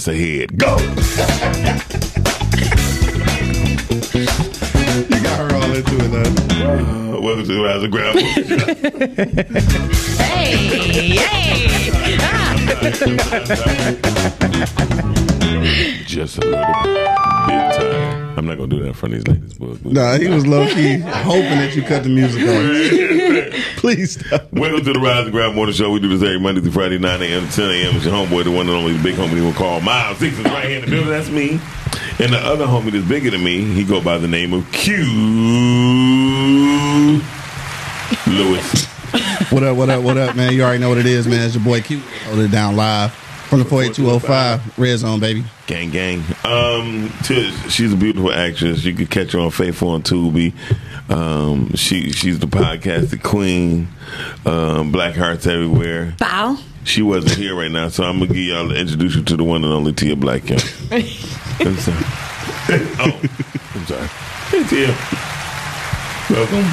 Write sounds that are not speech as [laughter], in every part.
Just ahead. Go! [laughs] You got her all into it though. Uh, welcome to the Rise and Grind. [laughs] Hey, hey. [laughs] Just a little bit time. I'm not gonna do that in front of these ladies, but Nah, he was low key [laughs] hoping that you cut the music off. [laughs] Please stop. Welcome to the Rise and Grind Morning Show. We do this every Monday through Friday, 9 a.m. to 10 a.m. It's your homeboy, the one and only the big homie we call Miles. Six is right here in the building. That's me. And the other homie that's bigger than me, he go by the name of Q Lewis. What up, what up, what up, man? You already know what it is, man. It's your boy Q. Hold it down live from the 48205 Red Zone, baby. Gang, gang. Um, Tish, she's a beautiful actress. You could catch her on Faithful on Tubi. Um, she she's the podcasting queen. Um, Black Hearts everywhere. Bow. She wasn't here right now, so I'm gonna give y'all introduce you to the one and only Tia Black. Young. [laughs] I'm sorry. oh, I'm sorry. Hey Tia. Welcome.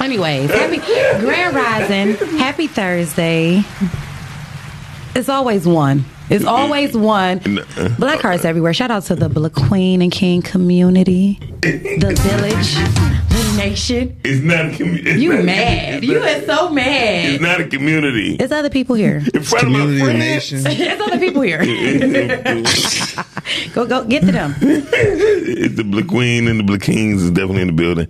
Anyways, happy Grand Rising. Happy Thursday. It's always one. It's always one. Uh, Black uh, hearts uh. everywhere. Shout out to the Black Queen and King community, the village, the nation. It's not a community. You mad? You is so mad. It's not a community. There's other people here. In front Community of and my friends. nation. [laughs] There's other people here. [laughs] Go, go, get to them. [laughs] It's the Black Queen and the Black Kings is definitely in the building.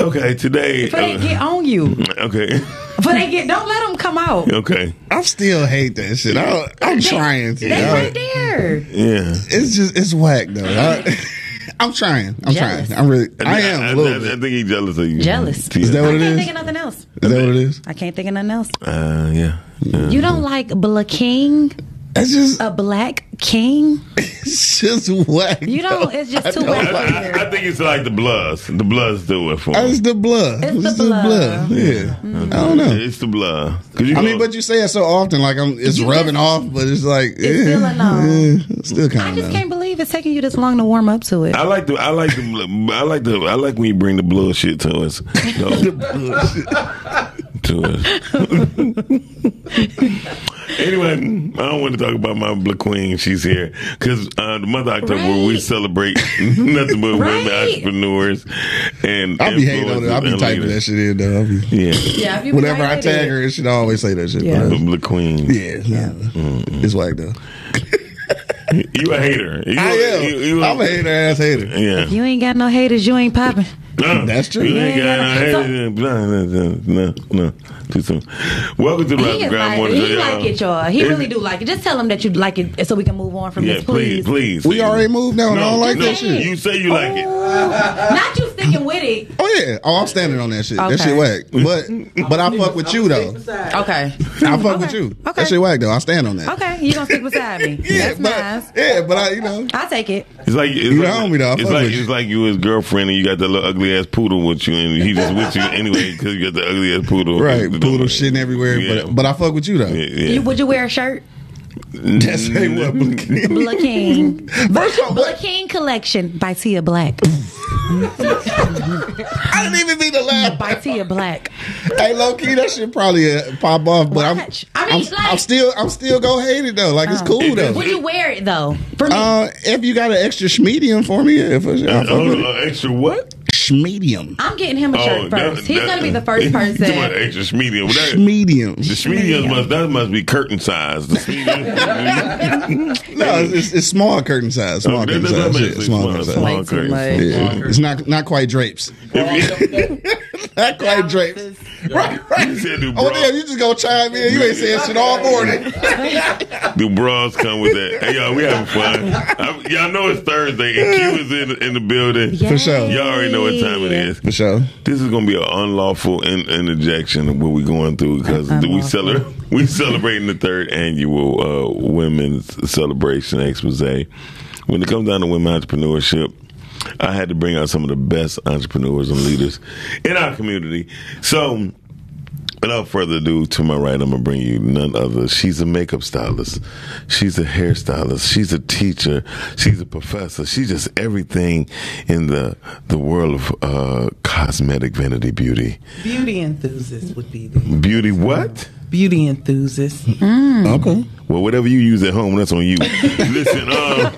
Okay, today. Before they uh, get on you. okay, Before they get, don't let them come out. okay, I still hate that shit. I, I'm trying to. They I- right there. yeah. it's just, it's whack though. I, [laughs] I'm trying. I'm Jealous. trying. I'm really, I am I, a little I, I bit. think he's jealous of you. Jealous. Tia. Is that I what it can't is? think of nothing else. Is that what it is? I can't think of nothing else. Uh, yeah. yeah. You don't like Black King? It's just, A black king? it's just whack. You don't. It's just too I whack like- I, I think it's like the Bloods. The Bloods do it for It's him. the blood. It's the just blood. Yeah. I don't know. It's the blood. you I go- mean, but you say it so often, like I'm, it's You rubbing just- off, but it's like It's yeah, still a no. yeah, still I just of. can't believe it's taking you this long to warm up to it. I like the I like the I like the I like when you bring the bullshit to us. [laughs] No. To us. [laughs] anyway, I don't want to talk about my black queen. She's here because uh, the month of October we celebrate [laughs] nothing but women entrepreneurs and I'll be hating on it. I'll be typing and that shit in though. I'll be, Yeah, yeah, if you whenever I tag there. her, it should always say that shit. Yeah. the but, black queen. yeah, nah, it's whack though. You a hater? You, I am. You, you, I'm a hater ass hater. Yeah. You ain't got no haters. You ain't popping. No, That's true. You ain't got no so- No, no, no, no, no. Too soon. Welcome to the Rise He of is Ground like, Morning he Show, y'all. like it, y'all. He Is really it? do like it. Just tell him that you like it, so we can move on from Yeah, this, please, please. please. We already moved now, and I don't like no, that shit. You say you like it. Oh. Not you sticking with it. Oh yeah, oh I'm standing on that shit. That shit whack. But but I fuck with you though. Okay. I fuck with you. Okay. That shit whack though. I stand on that. Okay, you gonna stick beside me. [laughs] Yeah, That's but nice. yeah, but I you know I'll take it. It's like it's You like, the homie, though. I It's like with you. it's like you his girlfriend and you got that little ugly ass poodle with you and he just with you anyway because you got the ugly ass poodle. right poodle shitting everywhere. Yeah. But but I fuck with you though. Yeah, yeah. You, would you wear a shirt? [laughs] That's ain't what. Black King. [laughs] First of all, Black King collection by Tia Black. [laughs] I didn't even mean to laugh. By Tia Black. Hey, low key, that shit probably uh, pop off, but I'm, Watch. I mean, I'm, like- I'm still, I'm still gonna hate it though. Like it's cool though. Would you wear it though? For me. Uh, if you got an extra schmedium for me, if I, I fuck with it. Oh, uh, extra what? Schmedium, I'm getting him a oh, shirt Oh, that- first. He's gonna be the first [laughs] You talking about person. extra medium. Well, that- schmedium. The Schmediums must that must be curtain size. The [laughs] No, it's, it's, it's small curtain size. Small Oh, curtain that- size. Yeah, makes small curtain size. Small curtain. much. Yeah, it's not not quite drapes. [laughs] Not quite drapes. Right, right. You said Oh, bras. damn, you just gonna chime in. You ain't saying shit all morning. [laughs] Do bras come with that? Hey, y'all, we having fun. I, y'all know it's Thursday and Q is in, in the building. For sure. Y'all already know what time it is. For sure. This is gonna be an unlawful in, interjection of what we going through because we celebrate we celebrating the third annual uh, women's celebration expose. When it comes down to women entrepreneurship, I had to bring out some of the best entrepreneurs and leaders in our community. So. Without further ado, to my right, I'm gonna bring you none other. She's a makeup stylist. She's a hairstylist. She's a teacher. She's a professor. She's just everything in the the world of uh, cosmetic vanity beauty. Beauty enthusiast would be the Beauty what? beauty enthusiast. Okay. Well, whatever you use at home, that's on you. [laughs] Listen, [laughs] um,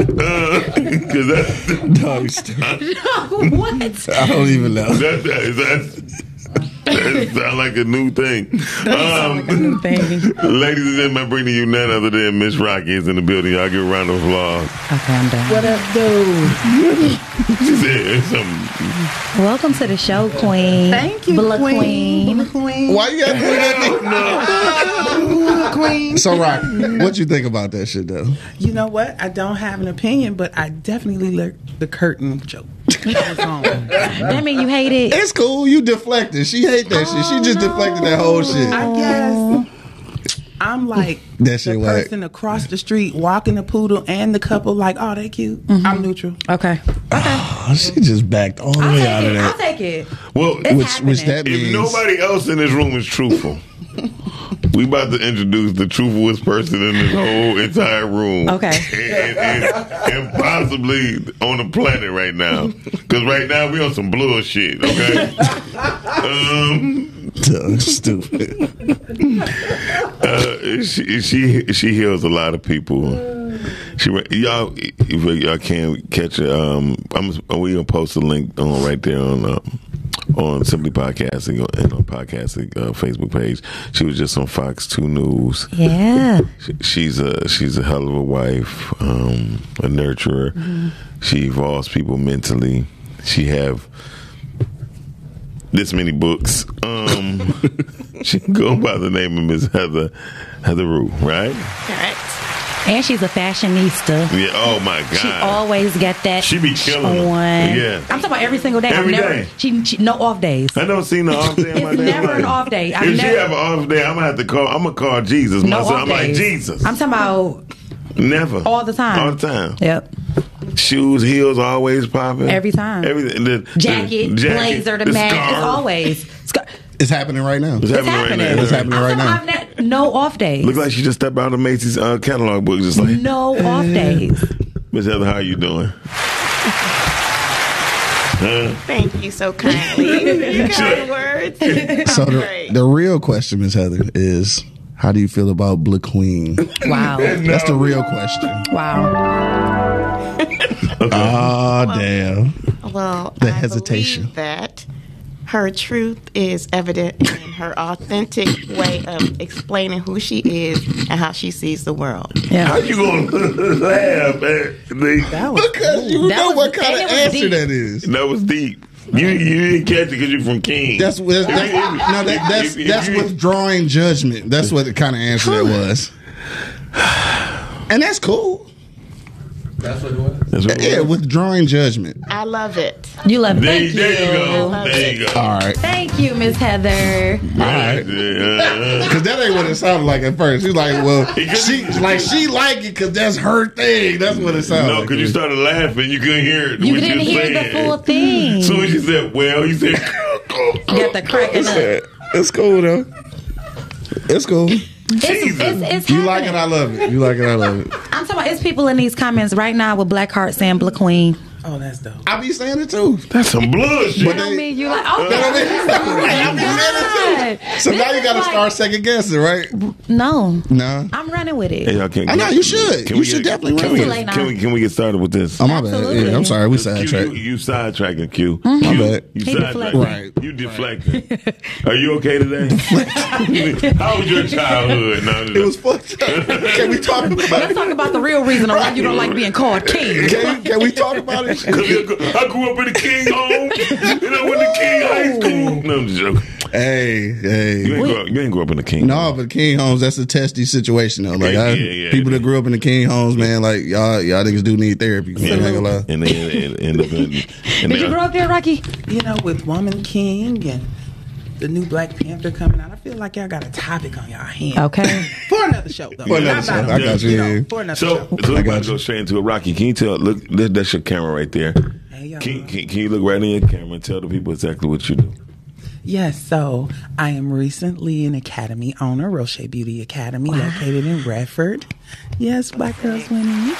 because that's Dog, stupid. [laughs] what? I don't even know. that, that, is- that's that sound like a new thing. [laughs] Um, [laughs] ladies and gentlemen, I bring to you none other than Miss Rocki is in the building. Y'all give a round of applause. Okay, I'm done. What up, dude? She said something. Welcome to the show, Queen. Thank you, Bla queen. Queen. Queen. Why you gotta do that? [laughs] queen? So, Rock, what you think about that shit, though? You know what? I don't have an opinion, but I definitely learned the curtain joke. That was on. That mean you hate it? It's cool. You deflected. She hate that shit. She just deflected that whole shit. I guess I'm like [laughs] That shit the whack. person across the street walking the poodle and the couple like, oh, they cute. I'm neutral. Okay. Oh, [sighs] she just backed all the way out take of it. I'll take it. Well, It's Which, which happening. that if nobody else in this room is truthful, we about to introduce the truthfulest person in this whole entire room. Okay. And, and- and possibly on the planet right now. Because right now we on some bullshit, okay? [laughs] um, Dog, stupid. [laughs] uh, she, she she heals a lot of people. She y'all if y'all can't catch it. Um, I'm we gonna post a link on right there on um, on Simply Podcasting and on podcasting uh, Facebook page. She was just on Fox Two News. Yeah. [laughs] She, she's a she's a hell of a wife, um, a nurturer. She evolves people mentally. She have this many books. Um, [laughs] [laughs] she go by the name of Miss Heather Hetheru, right? Correct. And she's a fashionista. Yeah. Oh my God. She always got that. She be killing. on. Yeah. I'm talking about every single day. Every I've never, day. She, she no off days. I don't see no off day. in my [laughs] It's never life. an off day. I've if she never- have an off day, I'm gonna have to call. I'm gonna call Jesus. No myself. off I'm like days. Jesus. I'm talking about Never. all the time. All the time. Yep. Shoes, heels, always popping. Every time. Everything. The, jacket, the Jacket, blazer, the, mask. It's always. Scar- It's happening right now. It's It's happening, happening. right now. It's happening right now. talking I've ne- no off days. Look like she just stepped out of Macy's uh, catalog book, just like no off days. [laughs] Miss Heather. How are you doing? Huh? Thank you so kindly. you kind [laughs] words. [laughs] So the, the real question, Miss Heather, is how do you feel about Blue Queen? Wow. That's the real question. Wow. Oh damn. Well, The I hesitation. that her truth is evident in her authentic way of explaining who she is and how she sees the world. How Yeah. you gonna [laughs] laugh at the, That was Because you That know was- what kind of answer deep. that is. That was deep. You you didn't catch it because you're from King. That's that's, that's no that, that's that's withdrawing judgment. That's what the kind of answer that was. And that's cool. That's what it was? Yeah, was. withdrawing judgment. I love it. You love. There, Thank there you go. love There you go. All right. Thank you, Miss Heather. All right. Because [laughs] that ain't what it sounded like at first. She's like, well, she like she like it because that's her thing. That's what it sounded like. No, like. because you started laughing, you couldn't hear it. You what didn't you're hear the full thing. So she said, "Well," you said, You [laughs] got the cracking up. It's cool though. It's cool. It's, it's, it's You like it. I love it. You like it, I love it. I'm talking about it's people in these comments right now with Black Heart saying Bla Queen. Oh, that's dope. I be saying it too. "That's some bullshit." But I they- mean, you like, oh, You know I mean? I be saying it too. So now you got to start second guessing, right? No, No. I'm running with it. Hey, y'all, can, I know, you should. You should definitely can run we, with it. get, can we can we get started with this? Oh my bad. Yeah, I'm sorry. We Q, you, sidetracked. you sidetracking hmm? Q. My bad. You He sidetracking. deflecting. Right. You deflecting. [laughs] Are you okay today? How was your childhood? No, no, no. It was fucked up. [laughs] Can we talk about Let's talk about the real reason why you don't like being called king. Can, can we talk about it? Cause I grew up in the King home, and I went to King High School. No, I'm just joking. Hey, hey. You ain't, grow up, you ain't grow up in the king. No, but King Homes, that's a testy situation though. Like Yeah, I, yeah, yeah. people that grew up in the King Homes, man, like y'all, y'all niggas do need therapy. Man, I ain't gonna lie. and they end, end up in. And Did they- you grow up there, Rocki? You know, with Woman King and the new Black Panther coming out, I feel like y'all got a topic on y'all hands. Okay. [laughs] For another show, though. For another show. I got you, know, yeah. For another So, show. so we're I about got to go straight into it. Rocki, can you tell? Look, that's your camera right there. Hey, y'all. Can, can, can you look right in your camera and tell the people exactly what you do? Yes, so I am recently an academy owner, Roche Beauty Academy, located in Redford. Yes, Black Girls Winning.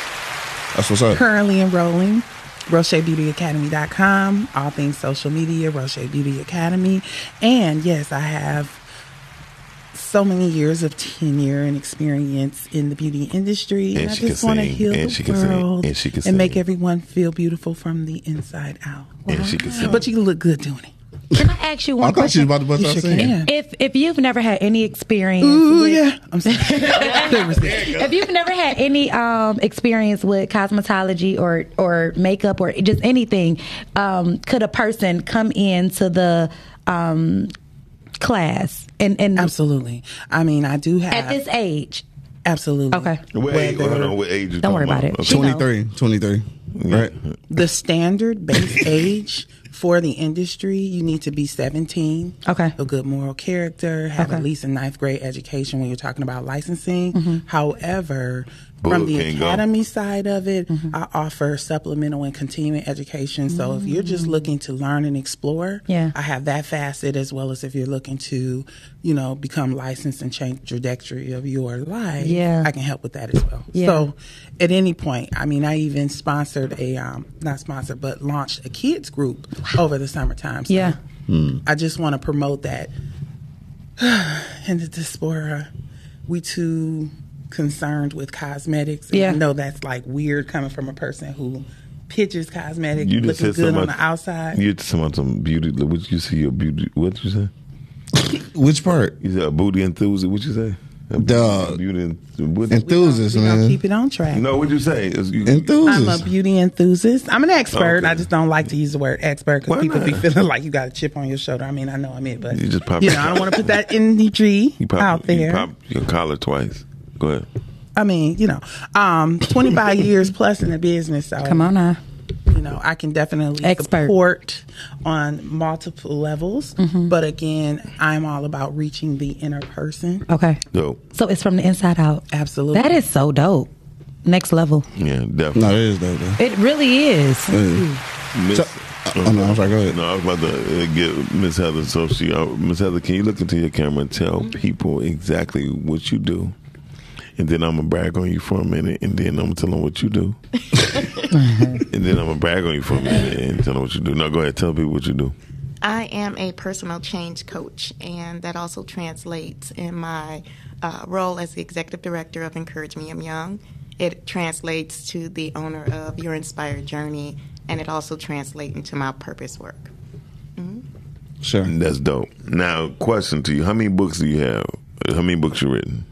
That's what's up. Currently enrolling. RocheBeautyAcademy.com, all things social media, Roche Beauty Academy. And yes, I have so many years of tenure and experience in the beauty industry. And, And I just want to heal and the she can sing, world and she can and make everyone feel beautiful from the inside out. And she can sing. But you look good doing it. Can I ask you one I thought she question? was about to bust out sure singing. If if you've never had any experience, Ooh, with, yeah. [laughs] I'm sorry. There if you've never had any um, experience with cosmetology or or makeup or just anything, um, could a person come into the um, class and and Absolutely. I mean, I do have at this age? absolutely. Okay. What age, Whether- hold on, what age Don't worry talking about it. Okay. 23, 23. Right? The standard base [laughs] age for the industry, you need to be 17. Okay. A good moral character, have Okay. at least a ninth grade education when you're talking about licensing. Mm-hmm. However, Bull from the can't go. academy side of it, mm-hmm. I offer supplemental and continuing education. So if you're just mm. looking to learn and explore, Yeah. I have that facet as well as if you're looking to, you know, become licensed and change the trajectory of your life. Yeah. I can help with that as well. Yeah. So at any point, I mean, I even sponsored a, um, not sponsored, but launched a kids group over the summertime. So Yeah. Hmm. I just want to promote that [sighs] in the diaspora, we too concerned with cosmetics. And Yeah. I know that's like weird coming from a person who pitches cosmetics, You just looking said good on the outside. You just about some beauty. What you see your beauty? What you say? [laughs] Which part? You said a booty enthusiast. What you say? A Duh. beauty Enthusiast, we gonna man. keep it on track. No, what you say? It's- you- I'm a beauty enthusiast. I'm an expert. Okay. I just don't like to use the word expert because people be feeling like you got a chip on your shoulder. I mean, I know I'm it, but You just pop you know, I don't want to put that energy [laughs] you pop, out there. You pop your collar twice. Go ahead. I mean, you know, um, 25 [laughs] years plus in the business. So Come on now. you know, I can definitely Expert. support on multiple levels. Mm-hmm. But again, I'm all about reaching the inner person. Okay. Dope. So it's from the inside out. Absolutely. That is so dope. Next level. Yeah, definitely. No, it is though. though. It really is. Miss, So- oh, no, I'm sorry, go ahead. No, I was about to uh, get Miss Heather. So she, uh, Miss Heather, can you look into your camera and tell people exactly what you do? And then I'm gonna brag on you for a minute, and then I'm gonna tell them what you do. [laughs] and then I'm gonna brag on you for a minute and tell them what you do. No, go ahead, tell people what you do. I am a personal change coach, and that also translates in my uh, role as the executive director of Encourage Me I'm Young. It translates to the owner of Your Inspired Journey, and it also translates into my purpose work. Sure. That's dope. Now, question to you: How many books do you have? How many books you written?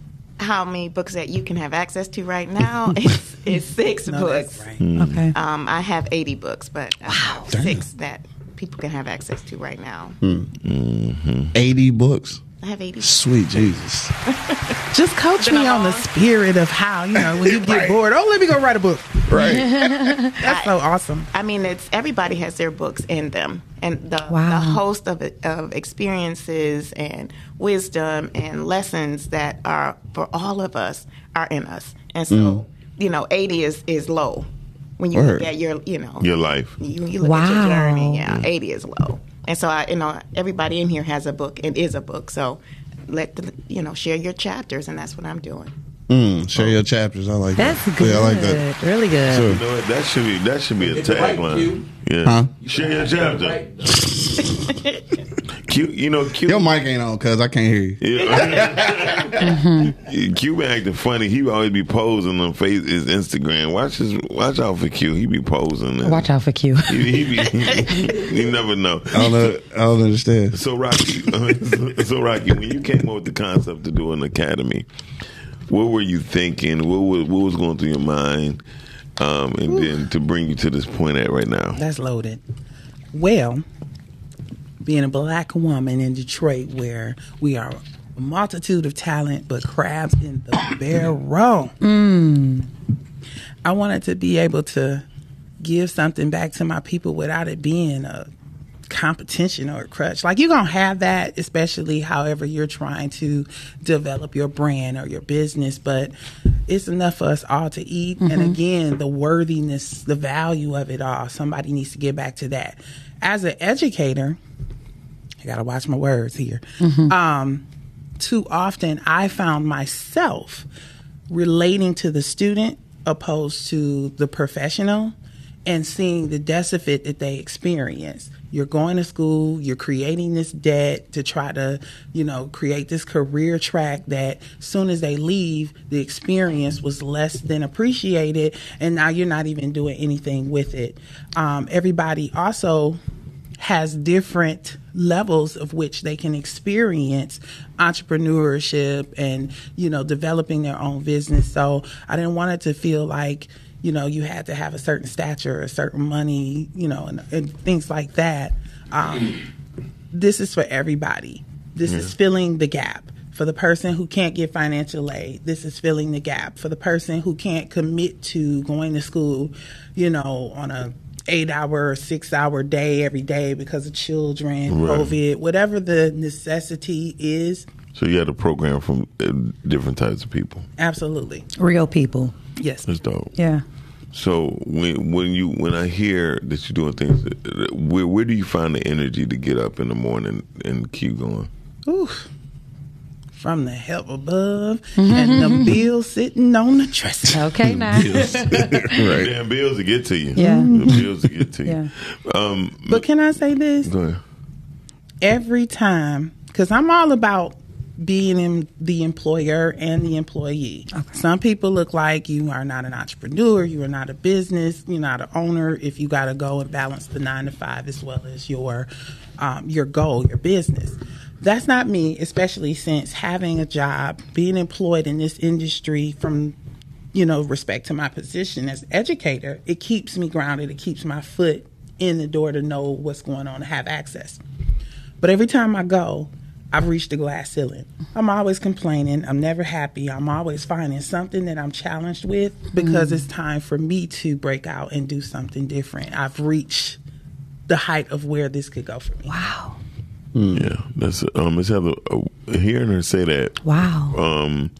How many books that you can have access to right now [laughs] is, is six No, books. that's right. Mm. Okay. Um, I have 80 books, but uh, I have six that people can have access to right now. Hmm. Mm-hmm. 80 books. I have 80 Sweet Jesus. [laughs] Just coach me on the spirit of how, you know, when you get bored, oh, let me go write a book. Right. [laughs] That's so awesome. I mean, it's everybody has their books in them, and the, Wow. the host of of experiences and wisdom and lessons that are for all of us are in us. And so, mm-hmm. you know, eighty is is low when you Word. look at your, you know, Your life. you, you look at your Wow. journey. Yeah, mm. eighty is low, and so I, you know, everybody in here has a book and is a book. So let the, you know, share your chapters, and that's what I'm doing. Mm, share your chapters. I like That's that. good. Yeah, I like that. Really good. Sure. You know what? That should be that should be a tagline. Yeah. Huh? Share your chapter. [laughs] Q, you know, Q. Your mic ain't on, cuz I can't hear you. Yeah. [laughs] [laughs] Q been acting funny. He always be posing on face his Instagram. Watch his watch out for Q. He be posing. Watch out for Q. He, he be, [laughs] you never know. I don't know. I don't understand. So Rocki, so Rocki, when you came up with the concept to do an academy, what were you thinking? What was what was going through your mind? Um, and then to bring you to this point at right now. That's loaded. Well, being a black woman in Detroit, where we are a multitude of talent, but crabs in the [coughs] barrel. Mm. I wanted to be able to give something back to my people without it being a competition or a crutch. Like you're gonna have that, especially however you're trying to develop your brand or your business, but it's enough for us all to eat. And mm-hmm. again, the worthiness, the value of it all, somebody needs to get back to that. As an educator, I gotta watch my words here. Um, too often I found myself relating to the student opposed to the professional and seeing the deficit that they experience. You're going to school, you're creating this debt to try to, you know, create this career track that soon as they leave, the experience was less than appreciated and now you're not even doing anything with it. Um, everybody also has different levels of which they can experience entrepreneurship and you know developing their own business. So i didn't want it to feel like you know you had to have a certain stature a certain money you know and, and things like that. Um, this is for everybody. This is filling the gap. For the person who can't get financial aid this is filling the gap. For the person who can't commit to going to school you know on a eight hour six hour day every day because of children Right. covid whatever the necessity is So you had a program from uh, different types of people. absolutely Real people. yes That's dope. Yeah. So when when you when I hear that you're doing things, uh, where where do you find the energy to get up in the morning and keep going? Oof. From the help above and the bills sitting on the dresser Okay, now. [laughs] Right. Damn bills to get to you. Yeah. The bills to get to you. Yeah. Um, but can i say this go ahead. every time because i'm all about being in the employer and the employee some people look like you are not an entrepreneur you are not a business you're not an owner if you got to go and balance the nine to five as well as your um, your goal your business that's not me especially since having a job being employed in this industry from you know, respect to my position as educator, it keeps me grounded. It keeps my foot in the door to know what's going on, to have access. But every time I go, I've reached a glass ceiling. I'm always complaining. I'm never happy. I'm always finding something that I'm challenged with because mm-hmm. it's time for me to break out and do something different. I've reached the height of where this could go for me. Wow. Yeah, that's um. It's Heather. Uh, hearing her say that Wow. um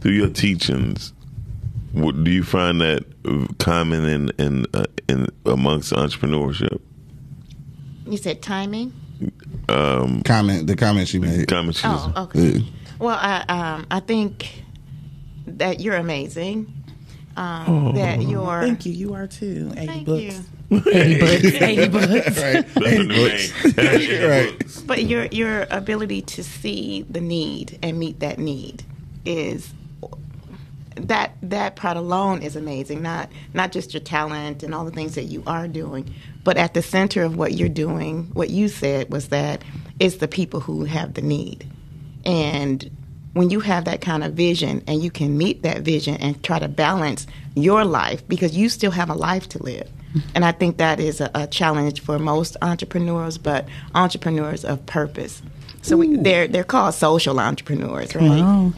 through your teachings, what, do you find that uh, common in in uh, in amongst entrepreneurship? You said timing? Um, comment the comment she made. Comments. Oh, okay. Well, I um, I think that you're amazing. Um, that you're. Thank you. You are too. 80 Thank books. you. 80 books. 80 books. Right. That's the. Right. But your your ability to see the need and meet that need is that that part alone is amazing. Not not just your talent and all the things that you are doing, but at the center of what you're doing, what you said was that it's the people who have the need. And when you have that kind of vision and you can meet that vision and try to balance your life because you still have a life to live. And I think that is a, a challenge for most entrepreneurs, but entrepreneurs of purpose. So we, they're they're called social entrepreneurs, right?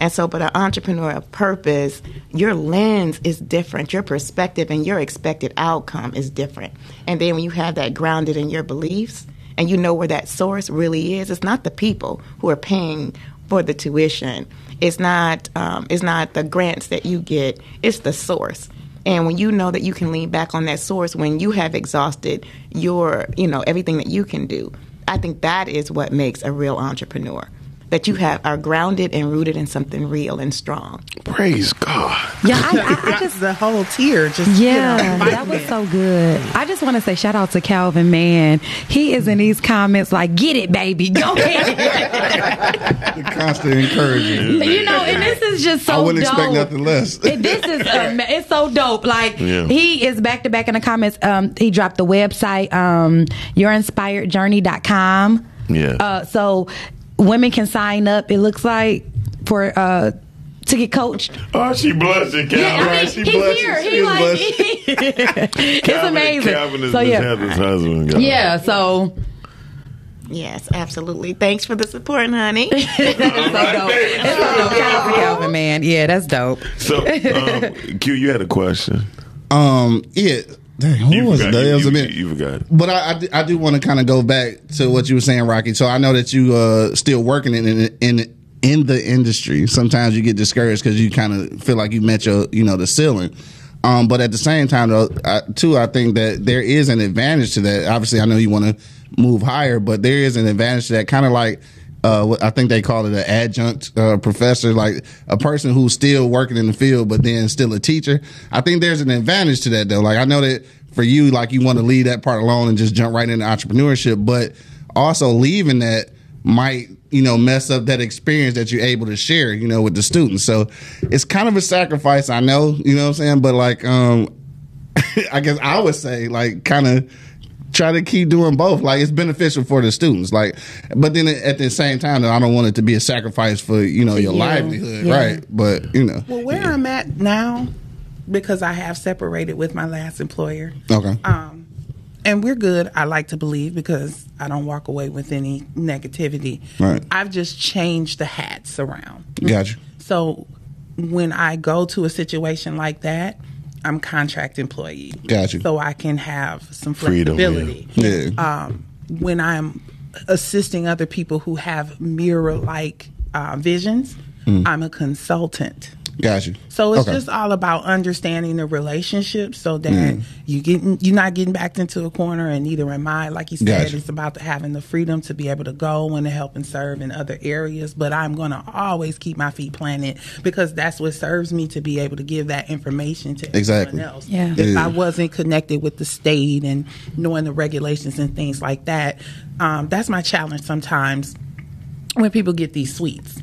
And so, but an entrepreneur of purpose, your lens is different, your perspective and your expected outcome is different. And then when you have that grounded in your beliefs, and you know where that source really is, it's not the people who are paying for the tuition. It's not um, it's not the grants that you get. It's the source. And when you know that you can lean back on that source when you have exhausted your, you know, everything that you can do, I think that is what makes a real entrepreneur. That you have are grounded and rooted in something real and strong. Praise God. Yeah, I, [laughs] I, I just Just the whole tier. Just Yeah, you know, that was so good. I just want to say shout out to Calvin, man. He is in these comments like, get it, baby. Go [laughs] ahead. Constant encouraging. you know, and this is just so I wouldn't dope. expect nothing less. This is um, it's so dope. Like Yeah. he is back to back in the comments. Um, he dropped the website, um, yourinspiredjourney.com. Yeah. Uh, so women can sign up. It looks like for uh to get coached. Oh, she blushing, Calvin. Yeah, I mean, right, she he's blushes. here. She He is like [laughs] it's Calvin, amazing. Calvin is so yeah, Heather's husband. guys. yeah. So Yes, absolutely. Thanks for the support, honey. [laughs] That's so dope. It's so dope. Shout out to Calvin, man. Yeah, that's dope. So, um, Q, you had a question. Um, yeah. Dang, who You was forgot. That You, was a you, minute. you forgot. But I, I, do- I do want to kind of go back to what you were saying, Rocki. So I know that you uh still working in in in, in the industry. Sometimes you get discouraged because you kind of feel like you met your you know the ceiling. Um, but at the same time, though, I, too, I think that there is an advantage to that. Obviously, I know you want to move higher, but there is an advantage to that. Kind of like uh, I think they call it an adjunct uh, professor, like a person who's still working in the field, but then still a teacher. I think there's an advantage to that, though. Like I know that for you, like you want to leave that part alone and just jump right into entrepreneurship, but also leaving that might you know mess up that experience that you're able to share you know with the students so it's kind of a sacrifice i know you know what i'm saying but like um [laughs] i guess i would say like kind of try to keep doing both like it's beneficial for the students like but then at the same time though, i don't want it to be a sacrifice for you know your you. livelihood Yeah. right but you know Well, where I'm at now, because I have separated with my last employer, okay um, and we're good. I like to believe because I don't walk away with any negativity. Right. I've just changed the hats around. gotcha So when I go to a situation like that, I'm contract employee. Gotcha. So I can have some Freedom, flexibility. yeah Um, when I'm assisting other people who have mirror like uh, visions, I'm a consultant. Gotcha So it's Okay. just all about understanding the relationship so that you getting you're not getting backed into a corner and neither am I. Like you said, Gotcha. it's about the, having the freedom to be able to go and to help and serve in other areas. But I'm gonna always keep my feet planted because that's what serves me to be able to give that information to Exactly. everyone else. Yeah. If Yeah. I wasn't connected with the state and knowing the regulations and things like that, um, that's my challenge sometimes when people get these suites.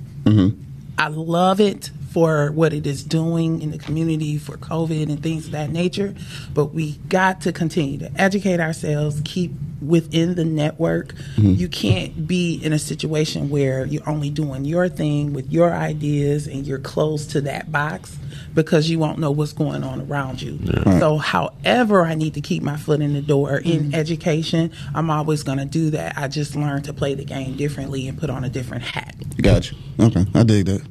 I love it for what it is doing in the community for COVID and things of that nature. But we got to continue to educate ourselves, keep within the network. Mm-hmm. You can't be in a situation where you're only doing your thing with your ideas and you're close to that box because you won't know what's going on around you. So, however, I need to keep my foot in the door in education, I'm always going to do that. I just learned to play the game differently and put on a different hat. gotcha okay i dig that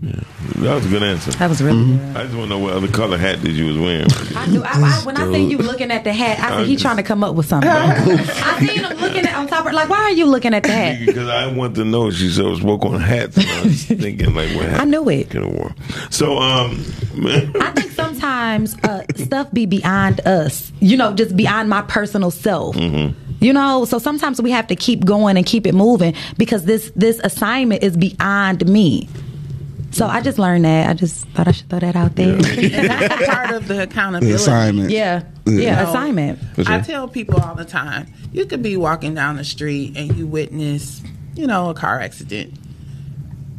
That was a good answer. That was really good. I just want to know what other color hat that you was wearing. I knew. I, I, when I seen you looking at the hat, I said he trying to come up with something. [laughs] I seen him looking at on top of like, why are you looking at the hat? Because I want to know. She said spoke on hats. And I was [laughs] thinking like, what hat I knew it. could have worn. So, um, [laughs] I think sometimes uh, stuff be beyond us. You know, just beyond my personal self. You know, so sometimes we have to keep going and keep it moving because this this assignment is beyond me. So I just learned that. I just thought I should throw that out there. [laughs] That's part of the accountability. the assignment yeah, Yeah. yeah, So, assignment. I tell people all the time, you could be walking down the street and you witness, you know, a car accident.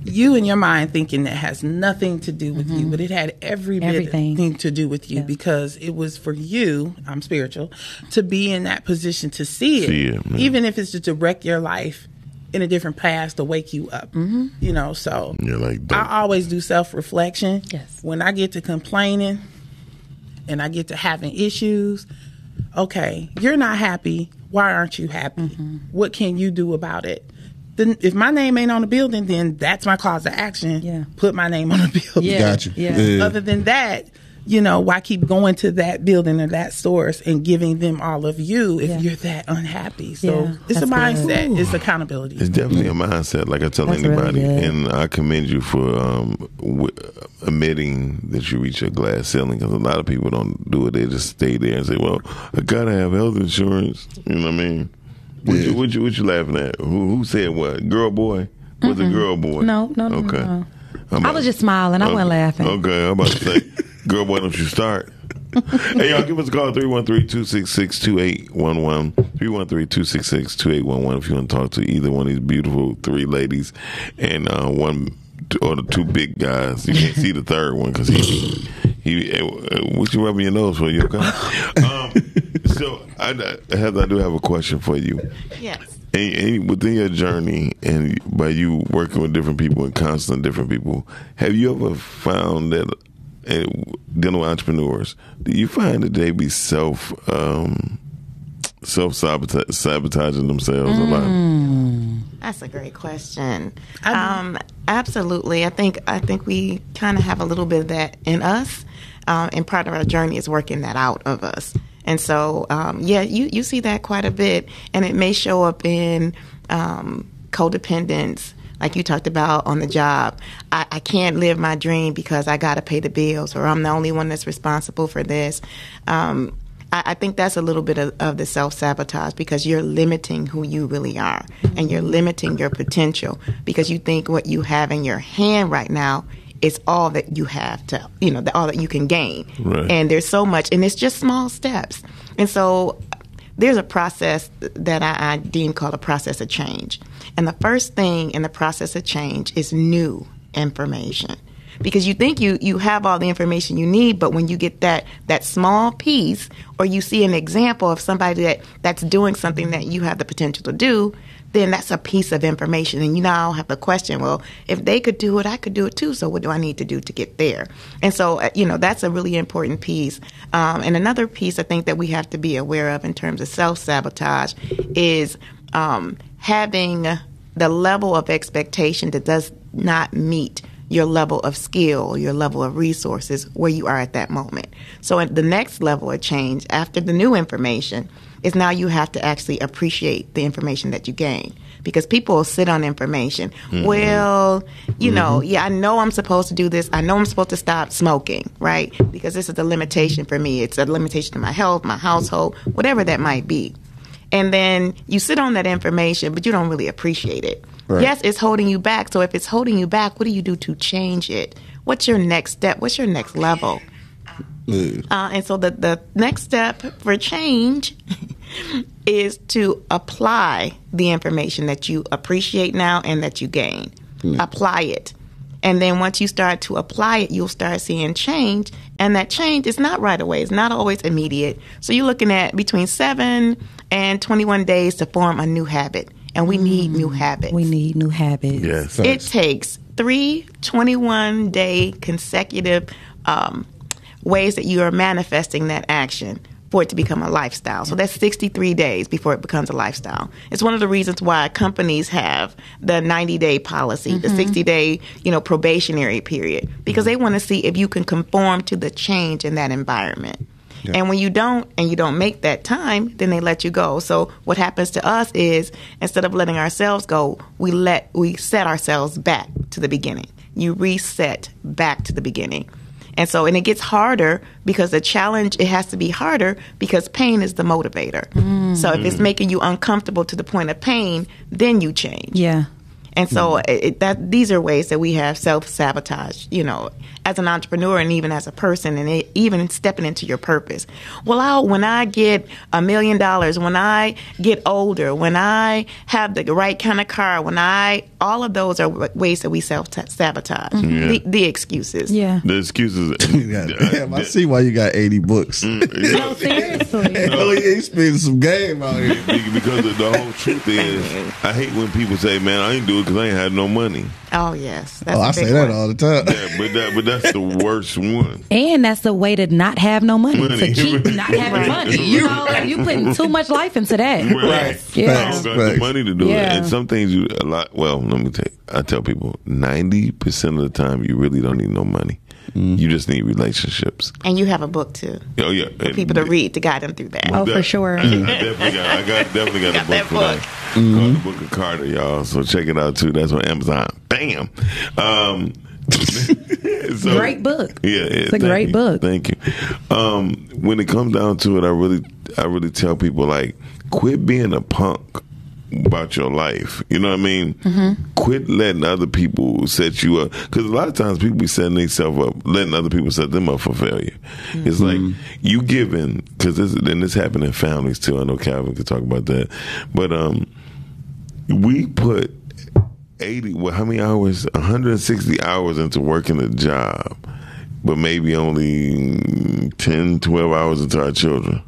You in your mind thinking that has nothing to do with you, but it had every bit Everything. thing to do with you Yeah. because it was for you, I'm spiritual, to be in that position to see it. See it, even if it's to direct your life in a different path to wake you up. Mm-hmm. You know, so you're like, I always do self reflection. Yes. When I get to complaining and I get to having issues, okay, you're not happy. Why aren't you happy? Mm-hmm. What can you do about it? Then, if my name ain't on the building, then that's my cause of action. Yeah. Put my name on the building. Yeah. gotcha Yeah. yeah. Other than that, you know, why keep going to that building or that source and giving them all of you if Yeah. you're that unhappy? So Yeah, it's a that's good. mindset. It's accountability. It's definitely a mindset, like I tell That's really anybody, good. and I commend you for um, w- admitting that you reach a glass ceiling. Because a lot of people don't do it; they just stay there and say, "Well, I gotta have health insurance." You know what I mean? What, you, what you what you laughing at? Who who said what? Girl, boy? Was it girl, boy? No, no, no, Okay. no. I'm I was just smiling. I wasn't laughing. Okay, I'm about to say, [laughs] girl, boy, don't you start? [laughs] hey, y'all, give us a call 313-266-2811. 313-266-2811 if you want to talk to either one of these beautiful three ladies and uh, one or the two big guys. You can't see the third one because he, he, uh, what you rubbing your nose for? You okay? [laughs] Um, so, I, Heather, I do have a question for you. Yes. And, and within your journey, and by you working with different people and constantly different people, have you ever found that uh, dealing with entrepreneurs, do you find that they be self um, self sabotaging themselves a lot? That's a great question. Um, absolutely. I think I think we kind of have a little bit of that in us, um, and part of our journey is working that out of us. And so, um, yeah, you you see that quite a bit, and it may show up in um, codependence. Like you talked about on the job, I, I can't live my dream because I got to pay the bills, or I'm the only one that's responsible for this. Um, I, I think that's a little bit of, of the self sabotage because you're limiting who you really are and you're limiting your potential because you think what you have in your hand right now is all that you have to, you know, the, all that you can gain. Right. And there's so much, and it's just small steps. And so there's a process that I, I deem called a process of change. And the first thing in the process of change is new information. Because you think you, you have all the information you need, but when you get that, that small piece, or you see an example of somebody that, that's doing something that you have the potential to do, then that's a piece of information. And you now have the question, well, if they could do it, I could do it too. So what do I need to do to get there? And so, uh, you know, that's a really important piece. Um, and another piece I think that we have to be aware of in terms of self sabotage is um, having the level of expectation that does not meet your level of skill, your level of resources where you are at that moment. So at the next level of change after the new information is now you have to actually appreciate the information that you gain. Because people will sit on information. Mm-hmm. Well, you know, mm-hmm. yeah, I know I'm supposed to do this. I know I'm supposed to stop smoking, right? Because this is a limitation for me. It's a limitation to my health, my household, whatever that might be. And then you sit on that information, but you don't really appreciate it. Right. Yes, it's holding you back. So if it's holding you back, what do you do to change it? What's your next step? What's your next level? Yeah. Uh, and so the, the next step for change [laughs] is to apply the information that you appreciate now and that you gain. Apply it. And then once you start to apply it, you'll start seeing change. And that change is not right away, it's not always immediate. So you're looking at between seven and 21 days to form a new habit. And we need new habits. We need new habits. Yes. It takes three 21 day consecutive um, ways that you are manifesting that action for it to become a lifestyle. So that's 63 days before it becomes a lifestyle. It's one of the reasons why companies have the 90 day policy, the mm-hmm. 60 day, you know, probationary period, because they want to see if you can conform to the change in that environment. And when you don't and you don't make that time, then they let you go. So what happens to us is instead of letting ourselves go, we let we set ourselves back to the beginning. You reset back to the beginning. And so and it gets harder because the challenge it has to be harder because pain is the motivator. Mm. So if it's mm. making you uncomfortable to the point of pain, then you change. Yeah. And so mm. it, it- that these are ways that we have self sabotage, you know, as an entrepreneur and even as a person, and it, even stepping into your purpose. Well, i when I get a million dollars, when I get older, when I have the right kind of car, when I all of those are ways that we self sabotage. The, the excuses. Yeah. The excuses. [laughs] God damn, I see why you got 80 books. Mm, [laughs] no, seriously. [laughs] Hell yeah, you spending some game out here. Because the, the whole truth is, I hate when people say, "Man, I ain't do it because I ain't had no money." Oh yes. That's Oh, a I big say that all the time. Yeah, but that, but that's the worst one. And that's the way to not have no money. Money. To keep not having Right. money. You know, like you putting too much life into that. Right. Yeah. Facts, I don't the facts. money to do Yeah. it, and some things you a lot. Well, let me tell you, I tell people ninety percent of the time you really don't need no money. Mm. You just need relationships. And you have a book too. Oh yeah, For people to read to guide them through that. Oh, for sure. I, I definitely got. I got definitely got, [laughs] Got a book that for book. that. Called the Book of Carter, y'all. So check it out too. That's on Amazon. Bam. Um, [laughs] so- Great book. Yeah, yeah It's a great you. book. Thank you. Um, when it comes down to it, I really, I really tell people like, quit being a punk about your life. You know what I mean? Mm-hmm. Quit letting other people set you up. Because a lot of times people be setting themselves up, letting other people set them up for failure. It's like you giving because this and this happened in families too. I know Calvin could talk about that, but um, we put 80 well how many hours? 160 hours into working a job but maybe only 10 12 hours into our children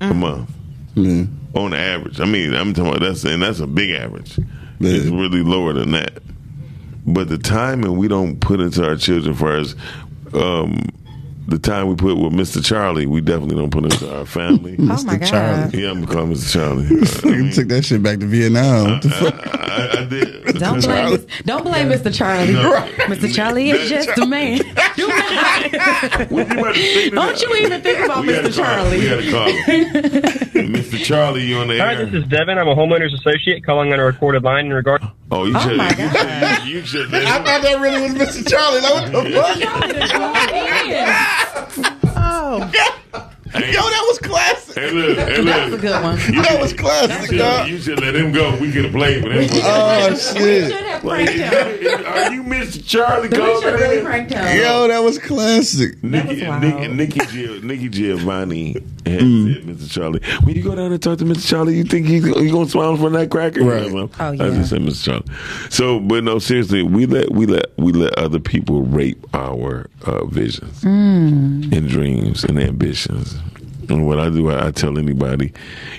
a month. On average. I mean i'm talking about that's and that's a big average. It's really lower than that. But the time and we don't put into our children for us um the time we put with Mr. Charlie, we definitely don't put into our family. [laughs] Oh my Mr. god. Charlie. yeah, I'm gonna call him Mr. Charlie. [laughs] I, You mean, took that shit back to Vietnam. What the fuck? I, I did. [laughs] Don't blame, Mis- don't blame Mr. Charlie. Mr. Charlie is just a man. Do not. You Don't you even think about We Mr. call him. We Charlie. gotta call him. Mr. Charlie, you on the Hi, air? this is Devin. I'm a homeowners associate calling on a recorded line in regard. oh, you Oh should. my you God. should. You should. I thought that really was Mr. Charlie. Like, what the fuck? [laughs] Oh, Yo, that was classic. Hey, look. Hey, That was a good one. That was classic, You dog. should, you should let him go. We could have played with him. [laughs] Oh shit. Like, [laughs] are you Mr. Charlie? We Go should really there. prank him. Yo, that was classic. Nikki, wild. Nikki, Nikki, Gio, Nikki Giovanni had Mm. said, Mr. Charlie, when you go down and talk to Mr. Charlie, you think he's he gonna smile for that cracker? Right. Yeah, well, Oh, I just said Mr. Charlie. So, but no, seriously, we let we let we let other people rape our uh, visions Mm. and dreams and ambitions. And what I do, I, I tell anybody,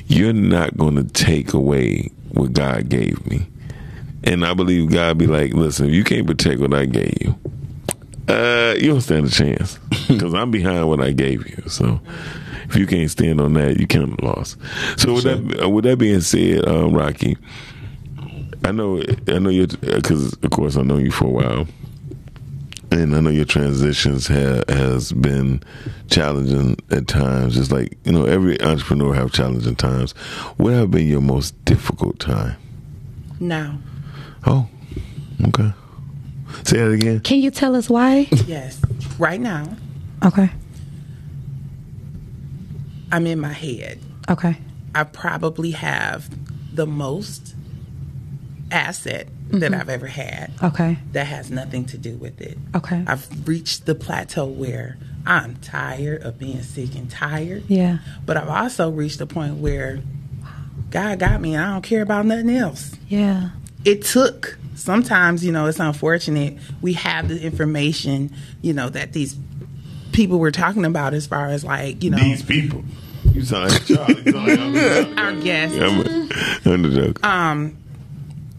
you're not going to take away what God gave me. And I believe God be like, listen, if you can't protect what I gave you, uh, you don't stand a chance [laughs] because I'm behind what I gave you. So if you can't stand on that, you can't lost. So with that, uh, with that being said, um, Rocki, I know, I know you because of course I know you for a while, and I know your transitions ha- has been challenging at times. Just like you know, every entrepreneur have challenging times. What have been your most difficult time? now, Oh, okay. Say that again. Can you tell us why? [laughs] yes, right now, Okay. I'm in my head. Okay. I probably have the most asset that I've ever had. Okay. That has nothing to do with it. Okay. I've reached the plateau where I'm tired of being sick and tired. Yeah. But I've also reached a point where God got me and I don't care about nothing else. Yeah. It took sometimes, you know, it's unfortunate. We have the information, you know, that these people were talking about as far as like, you know, These people. You sound like Charlie. [laughs] You sound like I'm the our guests. I'm, a, I'm the joke. um,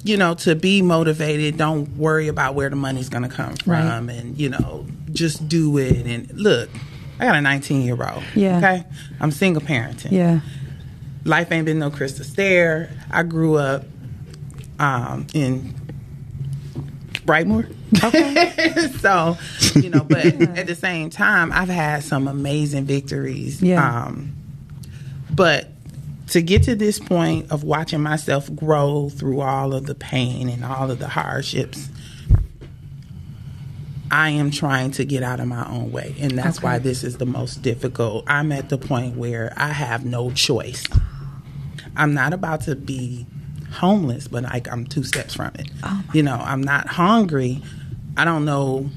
you know, to be motivated, don't worry about where the money's going to come from, Right. and you know, just do it. And look, I got a 19 year old. Yeah. Okay, I'm single parenting. Yeah. Life ain't been no crystal stair. I grew up um, in Brightmoor. Okay. [laughs] so, you know, but [laughs] at the same time, I've had some amazing victories. Yeah. Um, but to get to this point of watching myself grow through all of the pain and all of the hardships, I am trying to get out of my own way. And that's Okay. why this is the most difficult. I'm at the point where I have no choice. I'm not about to be homeless, but like I'm two steps from it. Oh you know, I'm not hungry. I don't know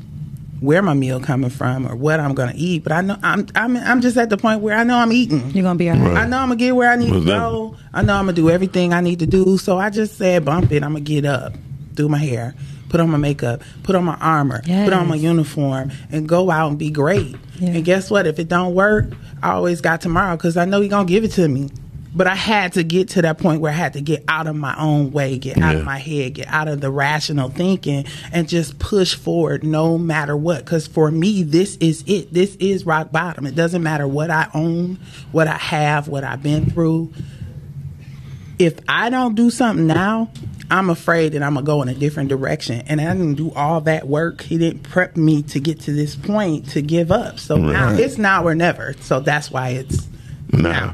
where my meal coming from or what I'm going to eat, but I know I'm I'm I'm just at the point where I know I'm eating. You're gonna be alright. Right. I know I'm gonna get where I need Most to go. I know I'm gonna do everything I need to do. So I just said, bump it. I'm gonna get up, do my hair, put on my makeup, put on my armor, put on my uniform, and go out and be great. Yeah. And guess what? If it don't work, I always got tomorrow because I know He gonna give it to me. But I had to get to that point where I had to get out of my own way, get out Yeah. of my head, get out of the rational thinking, and just push forward no matter what. Because for me, this is it. This is rock bottom. It doesn't matter what I own, what I have, what I've been through. If I don't do something now, I'm afraid that I'm gonna go in a different direction. And I didn't do all that work. He didn't prep me to get to this point to give up. So now it's now or never. So that's why it's Nah,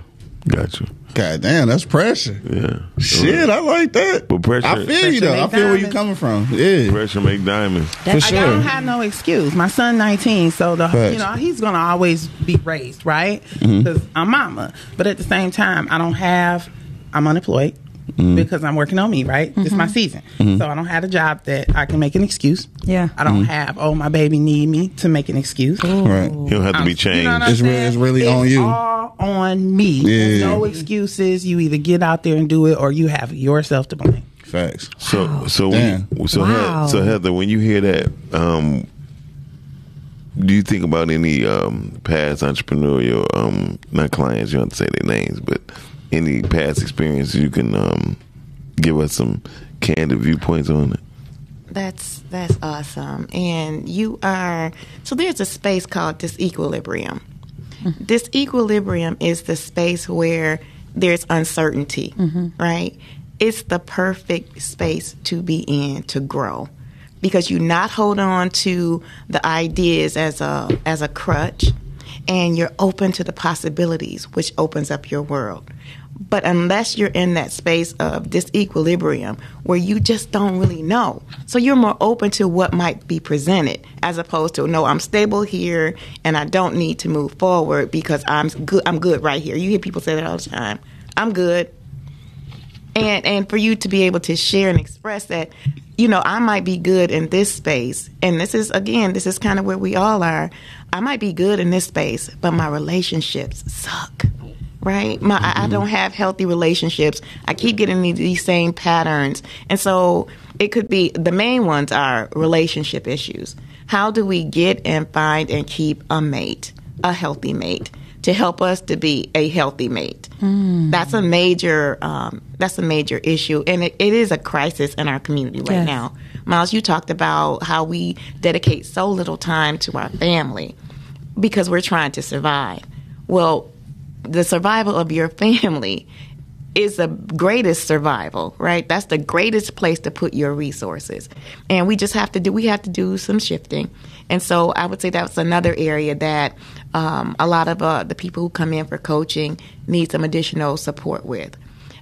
got you. God damn, that's pressure. Yeah. Shit, I like that. But pressure- I feel you though. I make feel where you diamonds. coming from. Yeah, Pressure make diamonds. for I sure. don't have no excuse. My son 19, so the Facts. you know he's gonna always be raised right Mm-hmm. because I'm mama. But at the same time, I don't have. I'm unemployed Mm-hmm. because I'm working on me. Right, it's my season, so I don't have a job that I can make an excuse. Yeah. I don't have. Oh, my baby need me to make an excuse. right. You don't have to be You changed. know what I'm It's really- it's on you. all on me. Yeah. No excuses. You either get out there and do it, or you have yourself to blame. Facts. So so when you, so Wow. Heather, so Heather, when you hear that, um, do you think about any um, past entrepreneurial um, not clients? You don't have to say their names, but any past experience you can um, give us some candid viewpoints on it. That's that's awesome. And you are so there's a space called disequilibrium. Disequilibrium is the space where there's uncertainty, right? It's the perfect space to be in to grow because you not hold on to the ideas as a as a crutch and you're open to the possibilities which opens up your world. But unless you're in that space of disequilibrium where you just don't really know, so you're more open to what might be presented as opposed to no, I'm stable here and I don't need to move forward because I'm good. I'm good right here. You hear people say that all the time. I'm good and and for you to be able to share and express that you know i might be good in this space and this is again this is kind of where we all are i might be good in this space but my relationships suck right? My I, I don't have healthy relationships. I keep getting these, these same patterns. And so it could be the main ones are relationship issues. How do we get and find and keep a mate a healthy mate to help us to be a healthy mate? That's a major um, that's a major issue and it, it is a crisis in our community right Yes. now. Miles you talked about how we dedicate so little time to our family because we're trying to survive. Well the survival of your family is the greatest survival, right? That's the greatest place to put your resources. And we just have to do we have to do some shifting. And so I would say that's another area that um, a lot of uh, the people who come in for coaching need some additional support with.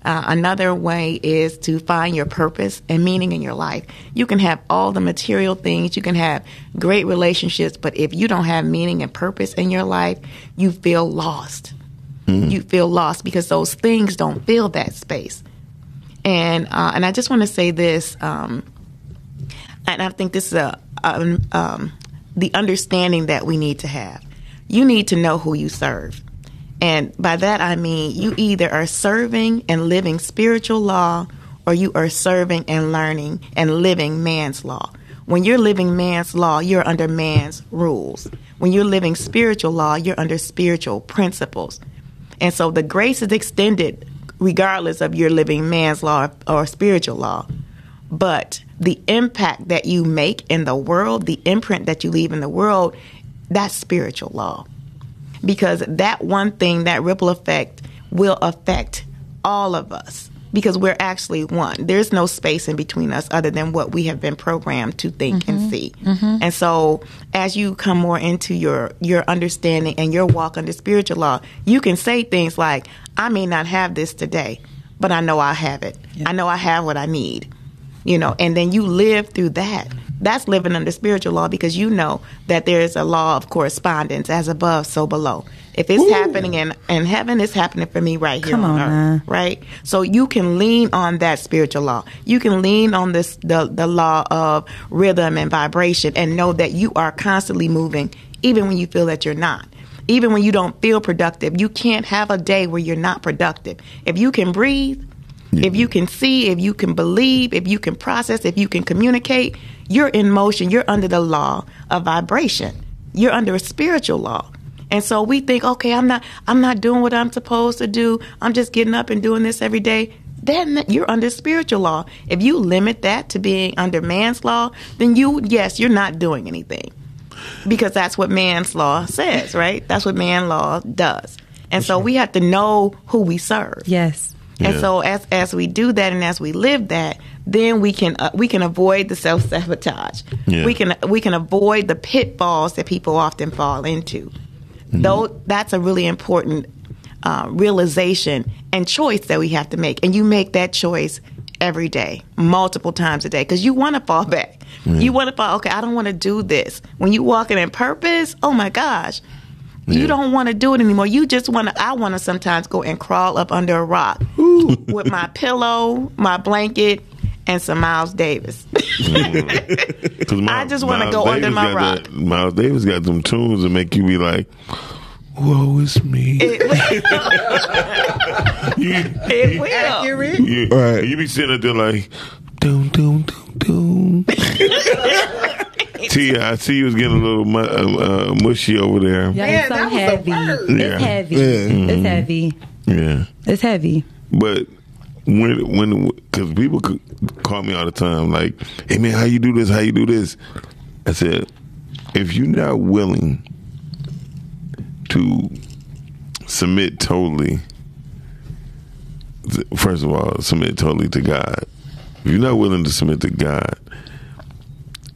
Uh, another way is to find your purpose and meaning in your life. You can have all the material things, you can have great relationships, but if you don't have meaning and purpose in your life, you feel lost you feel lost because those things don't fill that space. And uh, and I just want to say this, um, and I think this is a, um, um, the understanding that we need to have. You need to know who you serve, and by that I mean you either are serving and living spiritual law, or you are serving and learning and living man's law. When you're living man's law, you're under man's rules. When you're living spiritual law, you're under spiritual principles. And so the grace is extended regardless of your living man's law or spiritual law. But the impact that you make in the world, the imprint that you leave in the world, that's spiritual law. Because that one thing, that ripple effect, will affect all of us because we're actually one. There's no space in between us other than what we have been programmed to think and mm-hmm. see. Mm-hmm. And so as you come more into your your understanding and your walk under spiritual law, you can say things like, I may not have this today, but I know I have it. I know I have what I need. You know, and then you live through that. That's living under spiritual law because you know that there is a law of correspondence as above, so below. If it's happening in, in heaven, it's happening for me right here Come on, on earth right? So you can lean on that spiritual law. You can lean on this the the law of rhythm and vibration and know that you are constantly moving even when you feel that you're not. Even when you don't feel productive, you can't have a day where you're not productive. If you can breathe, if you can see, if you can believe, if you can process, if you can communicate, you're in motion. You're under the law of vibration. You're under a spiritual law. And so we think, okay, I'm not I'm not doing what I'm supposed to do. I'm just getting up and doing this every day. Then you're under spiritual law. If you limit that to being under man's law, then you yes, you're not doing anything. Because that's what man's law says, right? That's what man law does. And so we have to know who we serve. Yes. And Yeah. so as as we do that and as we live that, then we can uh, we can avoid the self sabotage. Yeah. We can we can avoid the pitfalls that people often fall into. Though that's a really important uh, realization and choice that we have to make, and you make that choice every day, multiple times a day, because you want to fall back. You want to fall. Okay, I don't want to do this. When you walking in purpose, oh my gosh, you Yeah. don't want to do it anymore. You just want to. I want to sometimes go and crawl up under a rock with my [laughs] pillow, my blanket, and some Miles Davis. 'Cause [laughs] Miles- I just wanna Miles go under Davis my rock. that- Miles Davis got some tunes that make you be like, "Woe is me." [laughs] you, it will. you, Right. you be sitting there like, "Doom, doom, doom, doom." [laughs] Tia, I see you was getting a little mu- uh, uh, mushy over there. Yeah, it's so that was the heavy. Yeah. It's heavy. Yeah. It's heavy. Yeah, It's heavy. but when when because people call me all the time like, "Hey man, how you do this? How you do this?" I said, if you're not willing to submit totally, first of all, submit totally to God. If you're not willing to submit to God,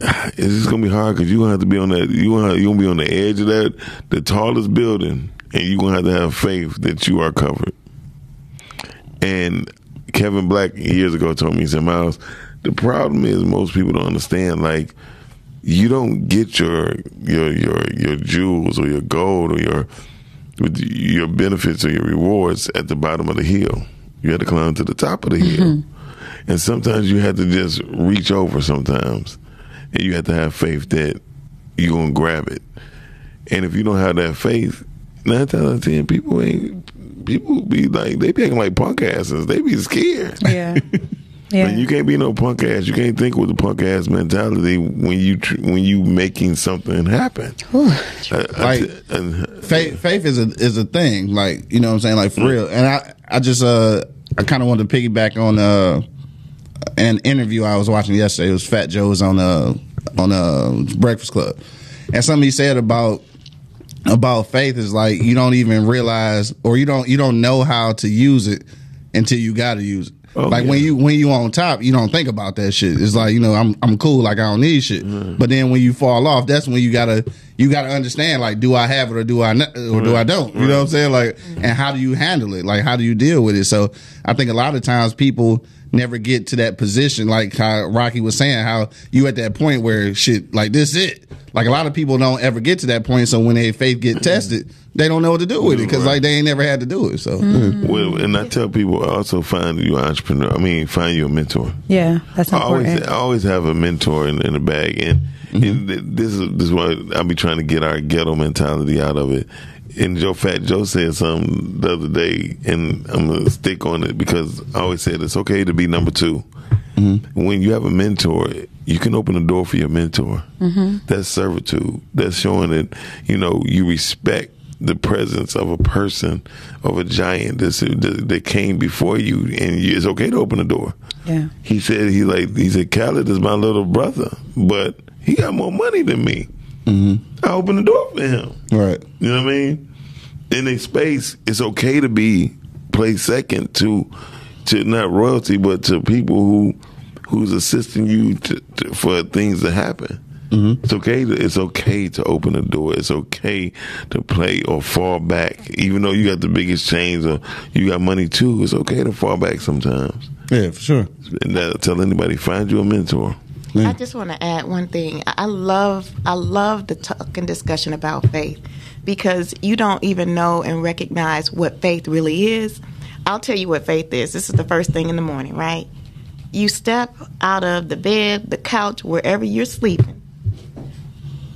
[sighs] it's just gonna be hard because you're gonna have to be on that. You gonna you gonna be on the edge of that, the tallest building, and you're gonna have to have faith that you are covered. And Kevin Black years ago told me, he said, Miles, the problem is most people don't understand. Like, you don't get your your your your jewels or your gold or your your benefits or your rewards at the bottom of the hill. You had to climb to the top of the hill, mm-hmm. and sometimes you had to just reach over. Sometimes, and you have to have faith that you're gonna grab it. And if you don't have that faith, nine times out of ten, people ain't people be like they be acting like punk asses. They be scared. Yeah. Yeah. [laughs] And you can't be no punk ass. You can't think with a punk ass mentality when you tr- when you making something happen. I- I Like- t- faith faith is a is a thing like you know what i'm saying like for real and i i just uh i kind of wanted to piggyback on uh an interview i was watching yesterday it was fat Joe's on uh on uh breakfast club and something he said about about faith is like you don't even realize or you don't you don't know how to use it until you got to use it. Oh, like when you when you on top you don't think about that shit. It's like you know i'm i'm cool like i don't need shit. Mm-hmm. but then when you fall off that's when you gotta you gotta understand like do i have it or do i not, or do i don't? You know what i'm saying? Like and how do you handle it? Like how do you deal with it? So i think a lot of times people never get to that position like how Rocki was saying how you at that point where shit like this it like a lot of people don't ever get to that point so when their faith get tested they don't know what to do with it because Right. like they ain't never had to do it so mm-hmm. well, and I tell people also find you an entrepreneur. I mean, find you a mentor. yeah. That's I always, important. I always have a mentor in, in the bag, and, and mm-hmm. this is this is why I be trying to get our ghetto mentality out of it. And Joe Fat Joe said something the other day, and I'm gonna stick on it because I always said it's okay to be number 2 mm-hmm. When you have a mentor, you can open the door for your mentor. Mm-hmm. That's servitude. That's showing that you know you respect the presence of a person, of a giant that's, that, that came before you, and you, it's okay to open the door. Yeah. He said he like he said Khaled is my little brother, but he got more money than me. Mm-hmm. I open the door for him. right You know what I mean? In a space, it's okay to be play second to to not royalty, but to people who who's assisting you to, to, for things to happen. Mm-hmm. It's okay. To, it's okay to open the door. It's okay to play or fall back, even though you got the biggest chains or you got money too. It's okay to fall back sometimes. yeah for sure And that'll tell anybody, find you a mentor. I just want to add one thing. I love I love the talk and discussion about faith because you don't even know and recognize what faith really is. I'll tell you what faith is. This is the first thing in the morning, right? You step out of the bed, the couch, wherever you're sleeping,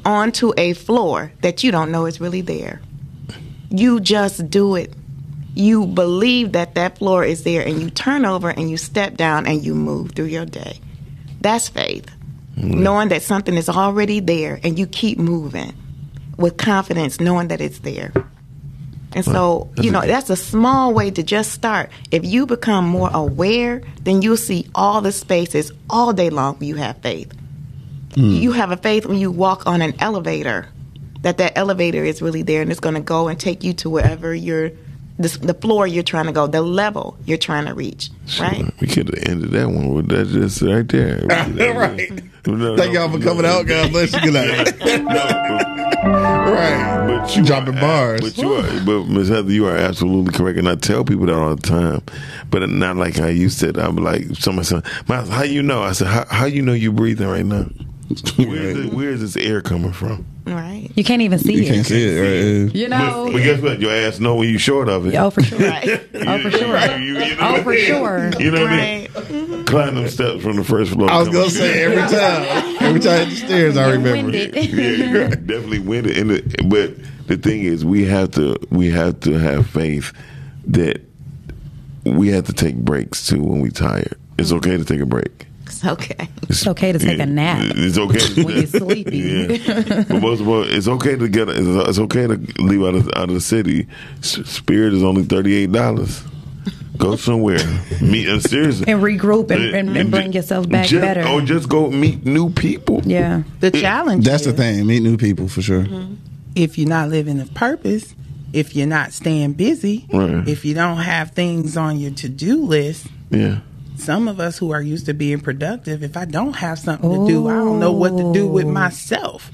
onto a floor that you don't know is really there. You just do it. You believe that that floor is there and you turn over and you step down and you move through your day. That's faith. Mm-hmm. Knowing that something is already there and you keep moving with confidence, knowing that it's there. And so, you know, that's a small way to just start. If you become more aware, then you'll see all the spaces all day long when you have faith. Mm. You have a faith when you walk on an elevator, that that elevator is really there and it's going to go and take you to wherever you're, the, the floor you're trying to go, the level you're trying to reach, right? We could have ended that one with that just right there. [laughs] Right. No, Thank no, y'all for no, coming no, out. God bless you. Good night. [laughs] no, [laughs] right. but, but you Dropping are, bars. But you are, but Miss Heather, you are absolutely correct, and I tell people that all the time. But not like how you said. I'm like somebody said, "Miles, how you know?" I said, "How, how you know you're breathing right now? [laughs] Where is, it, where is this air coming from?" Right. You can't even see You it. can't see it, right? You know. but guess what? Your ass know when you short of it. Oh, for sure. Right. [laughs] Oh, for sure. You, you know Oh, for I mean? sure. You know what I mean? Right. Mm-hmm. Climb them steps from the first floor. I was gonna say every time, every time I hit the stairs, I remember. winded. yeah, definitely win it. And the, but the thing is, we have to we have to have faith that we have to take breaks too when we're tired. It's okay to take a break. It's okay. It's okay to take a nap. It's okay [laughs] When you're sleepy. Yeah. [laughs] but most of all, it's okay to get. It's, it's okay to leave out of out of the city. Spirit is only thirty eight dollars. Go [laughs] somewhere. Meet. Uh, seriously. and regroup and, and, and bring yourself back just, better. Or just go meet new people. yeah. The challenge That's the thing. Meet new people for sure. if you're not living a purpose, if you're not staying busy, Right. if you don't have things on your to-do list, Yeah. Some of us who are used to being productive, if I don't have something to do, I don't know what to do with myself.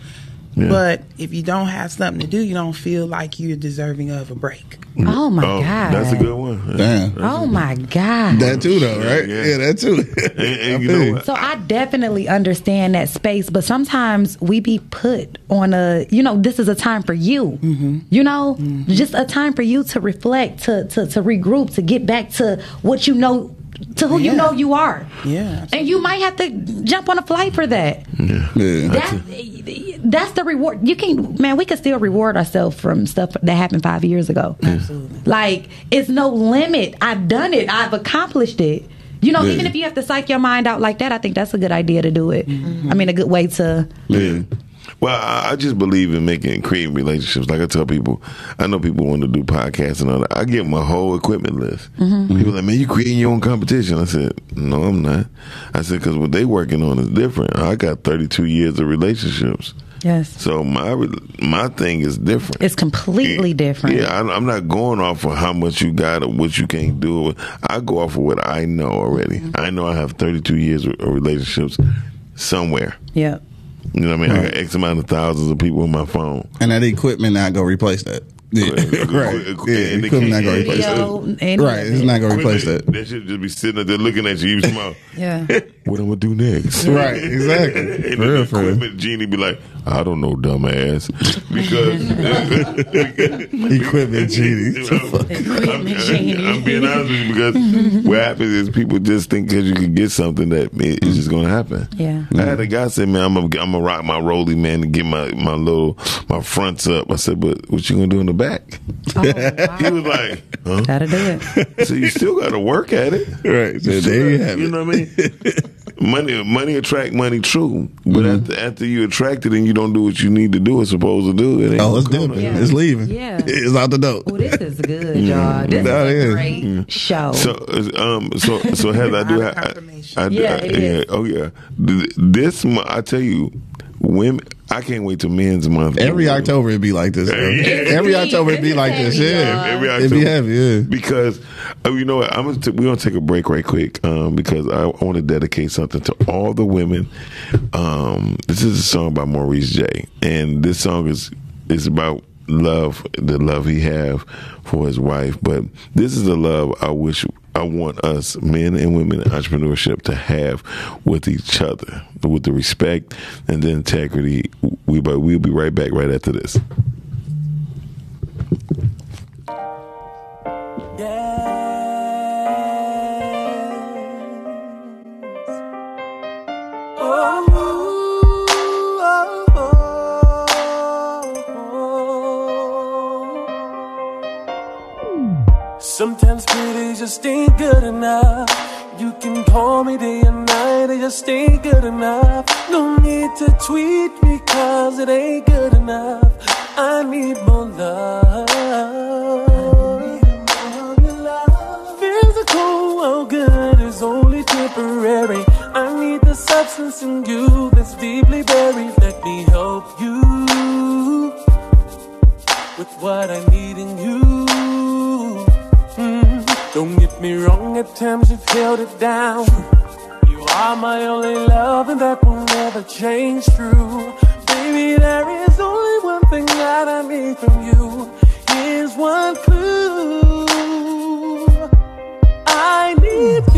Yeah. But if you don't have something to do, you don't feel like you're deserving of a break. Oh my oh, god. that's a good one. Damn. Oh my god. That too, though, right? Yeah. Yeah, that too. [laughs] And, and you know So I definitely understand that space, but sometimes we be put on a, you know, this is a time for you. Mm-hmm. You know, just a time for you to reflect, to to to regroup, to get back to what you know, to who you know you are. Yeah. And you might have to jump on a flight for that. Yeah. That's that's the reward. You can, man. We can still reward ourselves from stuff that happened five years ago. Absolutely. Like it's no limit. I've done it. I've accomplished it. You know, Yeah. even if you have to psych your mind out like that, I think that's a good idea to do it. Mm-hmm. I mean, a good way to. Yeah. Well, I, just believe in making creating relationships. Like I tell people, I know people want to do podcasts and all that. I get my whole equipment list. Mm-hmm. People like, man, you creating your own competition. I said, no, I'm not. I said because what they working on is different. I got 32 years of relationships, Yes, so my my thing is different. it's completely different. Yeah, I, I'm not going off of how much you got or what you can't do. I go off of what I know already. Mm-hmm. I know I have 32 years of of relationships somewhere. Yep. You know what I mean? I got X amount of thousands of people on my phone. And that equipment not gonna replace that. Yeah. [laughs] right. Yeah, And equipment not can't- gonna replace Video, that. Right. It's not gonna replace that. They should just be sitting up there looking at you. You [laughs] smile. Yeah. [laughs] What I'm gonna do next? Right. Exactly. And For then real, the for real. genie be like, I don't know, dumbass, [laughs] because [laughs] Equipment genie. [laughs] I'm. I'm being honest with you because what happens is people just think because you can get something that it's just gonna happen. Yeah. I had mm. a guy say, "Man, I'm gonna, I'm gonna rock my rolly man and get my my little my fronts up." I said, "But what you gonna do in the back?" Oh, He was like, "Huh?" Gotta do it. So you still got to work at it. Right. So there you have You it. know what I mean? Money, money attract money. True, but Mm-hmm. after, after you attract it and you don't do what you need to do, it's supposed to do. It ain't Oh, it's gonna Yeah. It's leaving. Yeah. [laughs] It's out the door. Oh, this is good, y'all. This No, it is a is. great show. So, um, so, so Heather, I [laughs] do have, I, confirmation. I, Yeah, I- it is. oh yeah. This, I tell you, women. I can't wait till Men's Month. Every October it'd be like this. bro. Yeah. [laughs] Every October it'd be like this. Yeah. Every October It'd be heavy. Yeah. because uh, you know what I'm gonna t- we're gonna take a break right quick um, because I, I want to dedicate something to all the women. Um, this is a song by Maurice J, and this song is is about love, the love he have for his wife. But this is the love I wish I want us men and women in entrepreneurship to have with each other, with the respect and the integrity. We but we'll be right back right after this. Sometimes pretty just ain't good enough. You can call me day and night, it just ain't good enough. No need to tweet cause it ain't good enough. I need more love. Physical, well good is only temporary. I need the substance in you that's deeply buried. Let me help you with what I need in you. Don't get me wrong, at times you've held it down. You are my only love, and that will never change. True, baby, there is only one thing that I need from you. Here's one clue. I need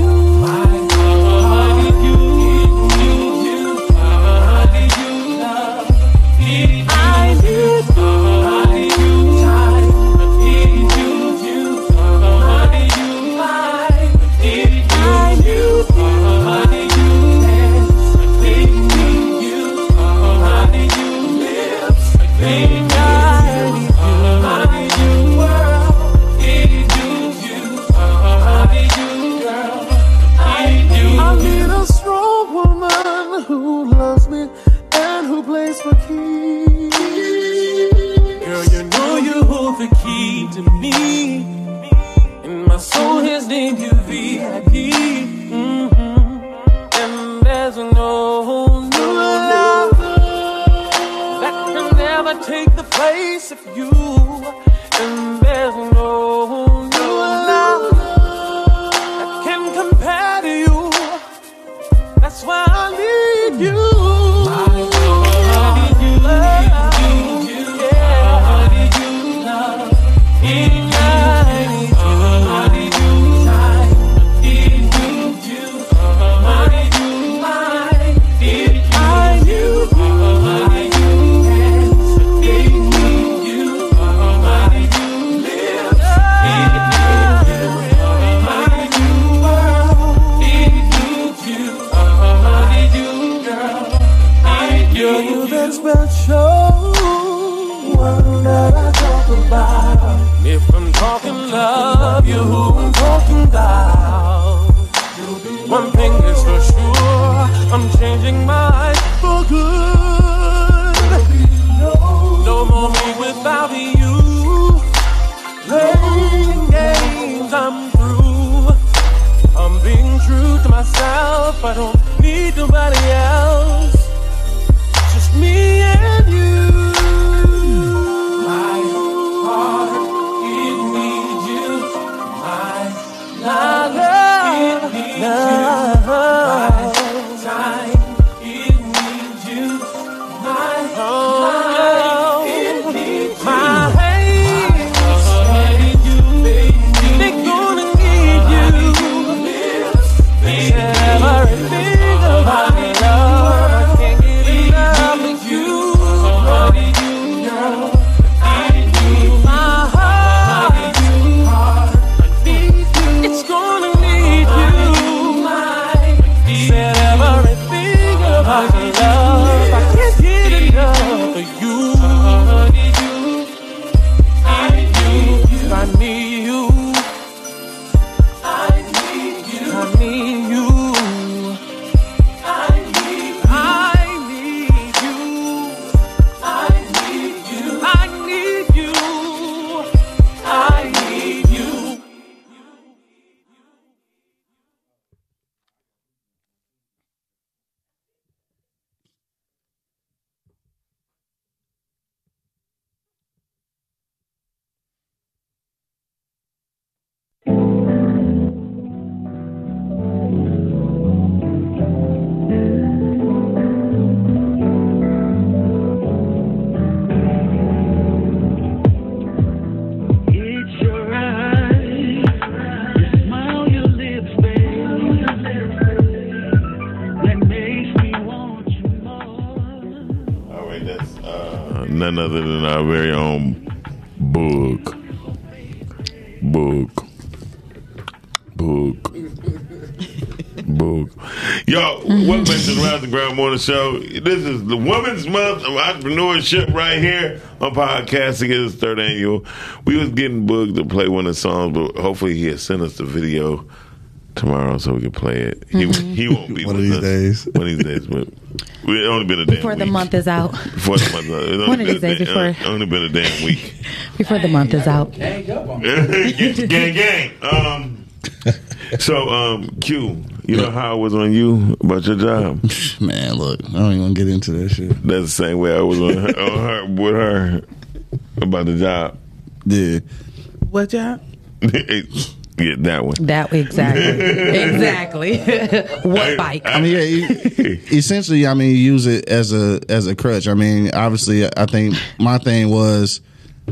and Grind Morning Show. This is the Women's Month of Entrepreneurship right here on Podcasting. It is third annual. We was getting booked to play one of the songs, but hopefully he has sent us the video tomorrow so we can play it. He, he won't be One of these us days. One of these days, but we only been a damn Before the month is out. Before the month, it's only One of been these a days da- before. Only been a damn week. [laughs] Before the month is out. [laughs] gang, gang. Um, so, um, Q, you know how I was on you about your job? [laughs] Man, look, I don't even want to get into that shit. That's the same way I was on her, on her with her about the job. Yeah. What job? [laughs] yeah, that one. That exactly, [laughs] exactly. what bike? I mean, yeah. e- essentially, I mean, use it as a as a crutch. I mean, obviously, I think my thing was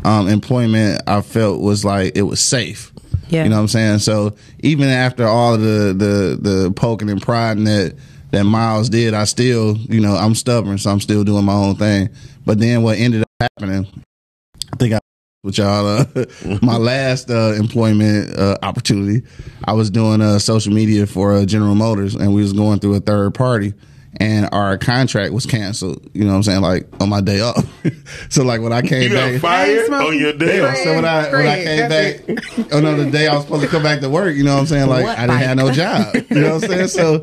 um, employment. I felt was like it was safe. Yeah. You know what I'm saying? So even after all of the the the poking and prodding that that Miles did, I still, you know, I'm stubborn, so I'm still doing my own thing. But then what ended up happening, I think I [laughs] with y'all uh, [laughs] my last uh, employment uh, opportunity. I was doing uh, social media for uh, General Motors, and we was going through a third party. And our contract was canceled. You know what I'm saying? Like on my day off. [laughs] so like when I came You got back, fired on your day yeah, off. so when I when I came back, no, the day I was supposed to come back to work, you know what I'm saying? Like What I didn't have no job. You know what I'm saying? So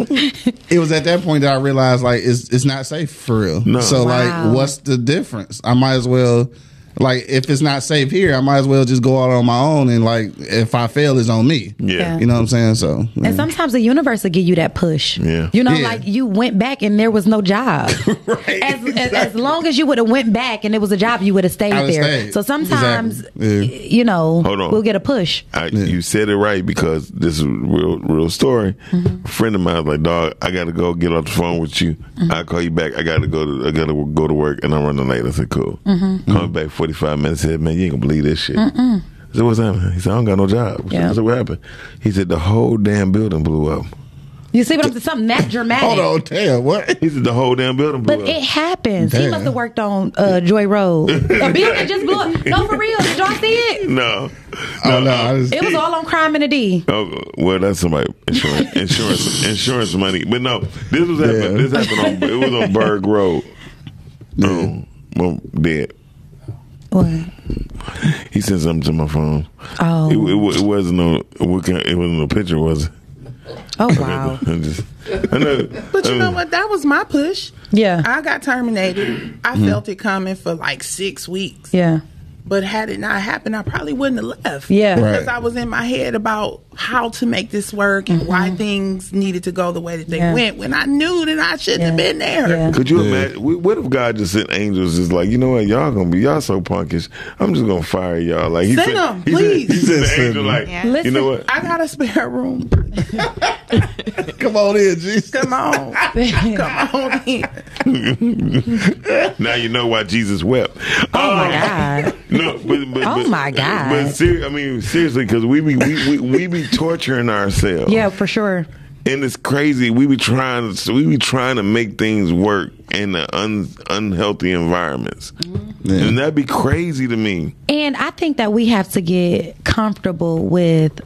it was at that point that I realized like it's it's not safe for real. No. So Wow. like, what's the difference? I might as well Like if it's not safe here, I might as well just go out on my own and like if I fail, it's on me. Yeah. You know what I'm saying? So And sometimes the universe will give you that push. Yeah. You know, Yeah. like you went back and there was no job. [laughs] right. As, as, as long as you would have went back and it was a job, you would have stayed I'd there. stayed. So sometimes, Exactly. Yeah. you know, Hold on. we'll get a push. I, You said it right because this is a real, real story. Mm-hmm. A friend of mine was like, "Dog, I got to go get off the phone with you. Mm-hmm. I'll call you back. I got to go to, I got to go to work, and I'm running late." I said, "Cool." Mm-hmm. Call me back 45 minutes. Said, "Man, you ain't gonna believe this shit." I said, "What's happening?" He said, "I don't got no job." Yeah. I said, "What happened?" He said, "The whole damn building blew up." You see what I'm saying? Something that dramatic. Hold on, damn, what? He said, "The whole damn building blew But up." it happens. He must have worked on uh, Joy Road. [laughs] A building just blew up. No, for real. Did y'all see it? [laughs] no, Oh no, I just, It was all on Crime and the D. Oh, well, that's somebody insurance, [laughs] insurance, insurance money. But no, this was happening. Yeah. This happened on. It was on Berg Road. Um, well, dead. What? He sent something to my phone. Oh. It, it, it wasn't no. It wasn't no picture, was it? Oh, [laughs] wow. I just, I know, But you know what? That was my push. Yeah. I got terminated. I mm-hmm. felt it coming for like six weeks. Yeah. But had it not happened, I probably wouldn't have left. Yeah. Because Right. I was in my head about how to make this work and why things needed to go the way that they Mm-hmm. Yeah. went when I knew that I shouldn't have been there. Yeah. Could you imagine? What if God just sent angels? Just like you know what, y'all gonna be y'all so punkish. I'm just gonna fire y'all. Like he Send sent, them, he sent- please. He sent, the Send angel them. like Yeah. you know what? I got a spare room. [laughs] come on in, Jesus. Come on. [laughs] Come on in. now you know why Jesus wept. Oh, my God. No, but, but Oh, but- my God. But ser- I mean, seriously, because we be we, we, we be torturing ourselves. Yeah, for sure. and it's crazy. We be trying to we be trying to make things work in the un, unhealthy environments, and that'd be crazy to me. And I think that we have to get comfortable with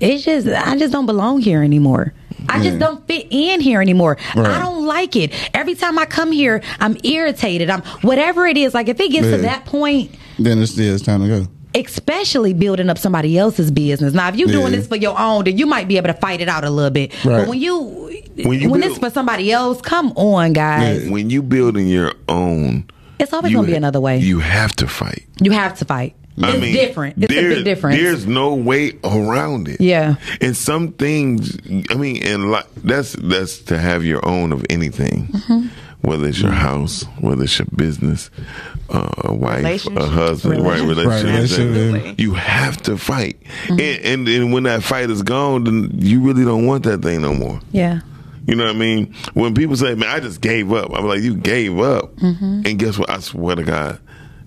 it's just I just don't belong here anymore. I just don't fit in here anymore. Right. I don't like it. Every time I come here, I'm irritated. I'm whatever it is. Like if it gets Yeah. to that point, Then it's, yeah, it's time to go. Especially building up somebody else's business. Now, if you're doing Yeah. this for your own, then you might be able to fight it out a little bit. Right. But when you When when, you it's for somebody else, come on, guys. When you building your own, It's always gonna be another way. You have to fight. You have to fight. I it's mean, different. It's a big difference. There's no way around it. Yeah. And some things, I mean, and like that's that's to have your own of anything, Mm-hmm. Whether it's your house, whether it's your business, uh, a wife, a husband, right? Relationship. Right. You have to fight, Mm-hmm. and, and and when that fight is gone, then you really don't want that thing no more. yeah. You know what I mean? When people say, "Man, I just gave up," I'm like, "You gave up," Mm-hmm. and guess what? I swear to God,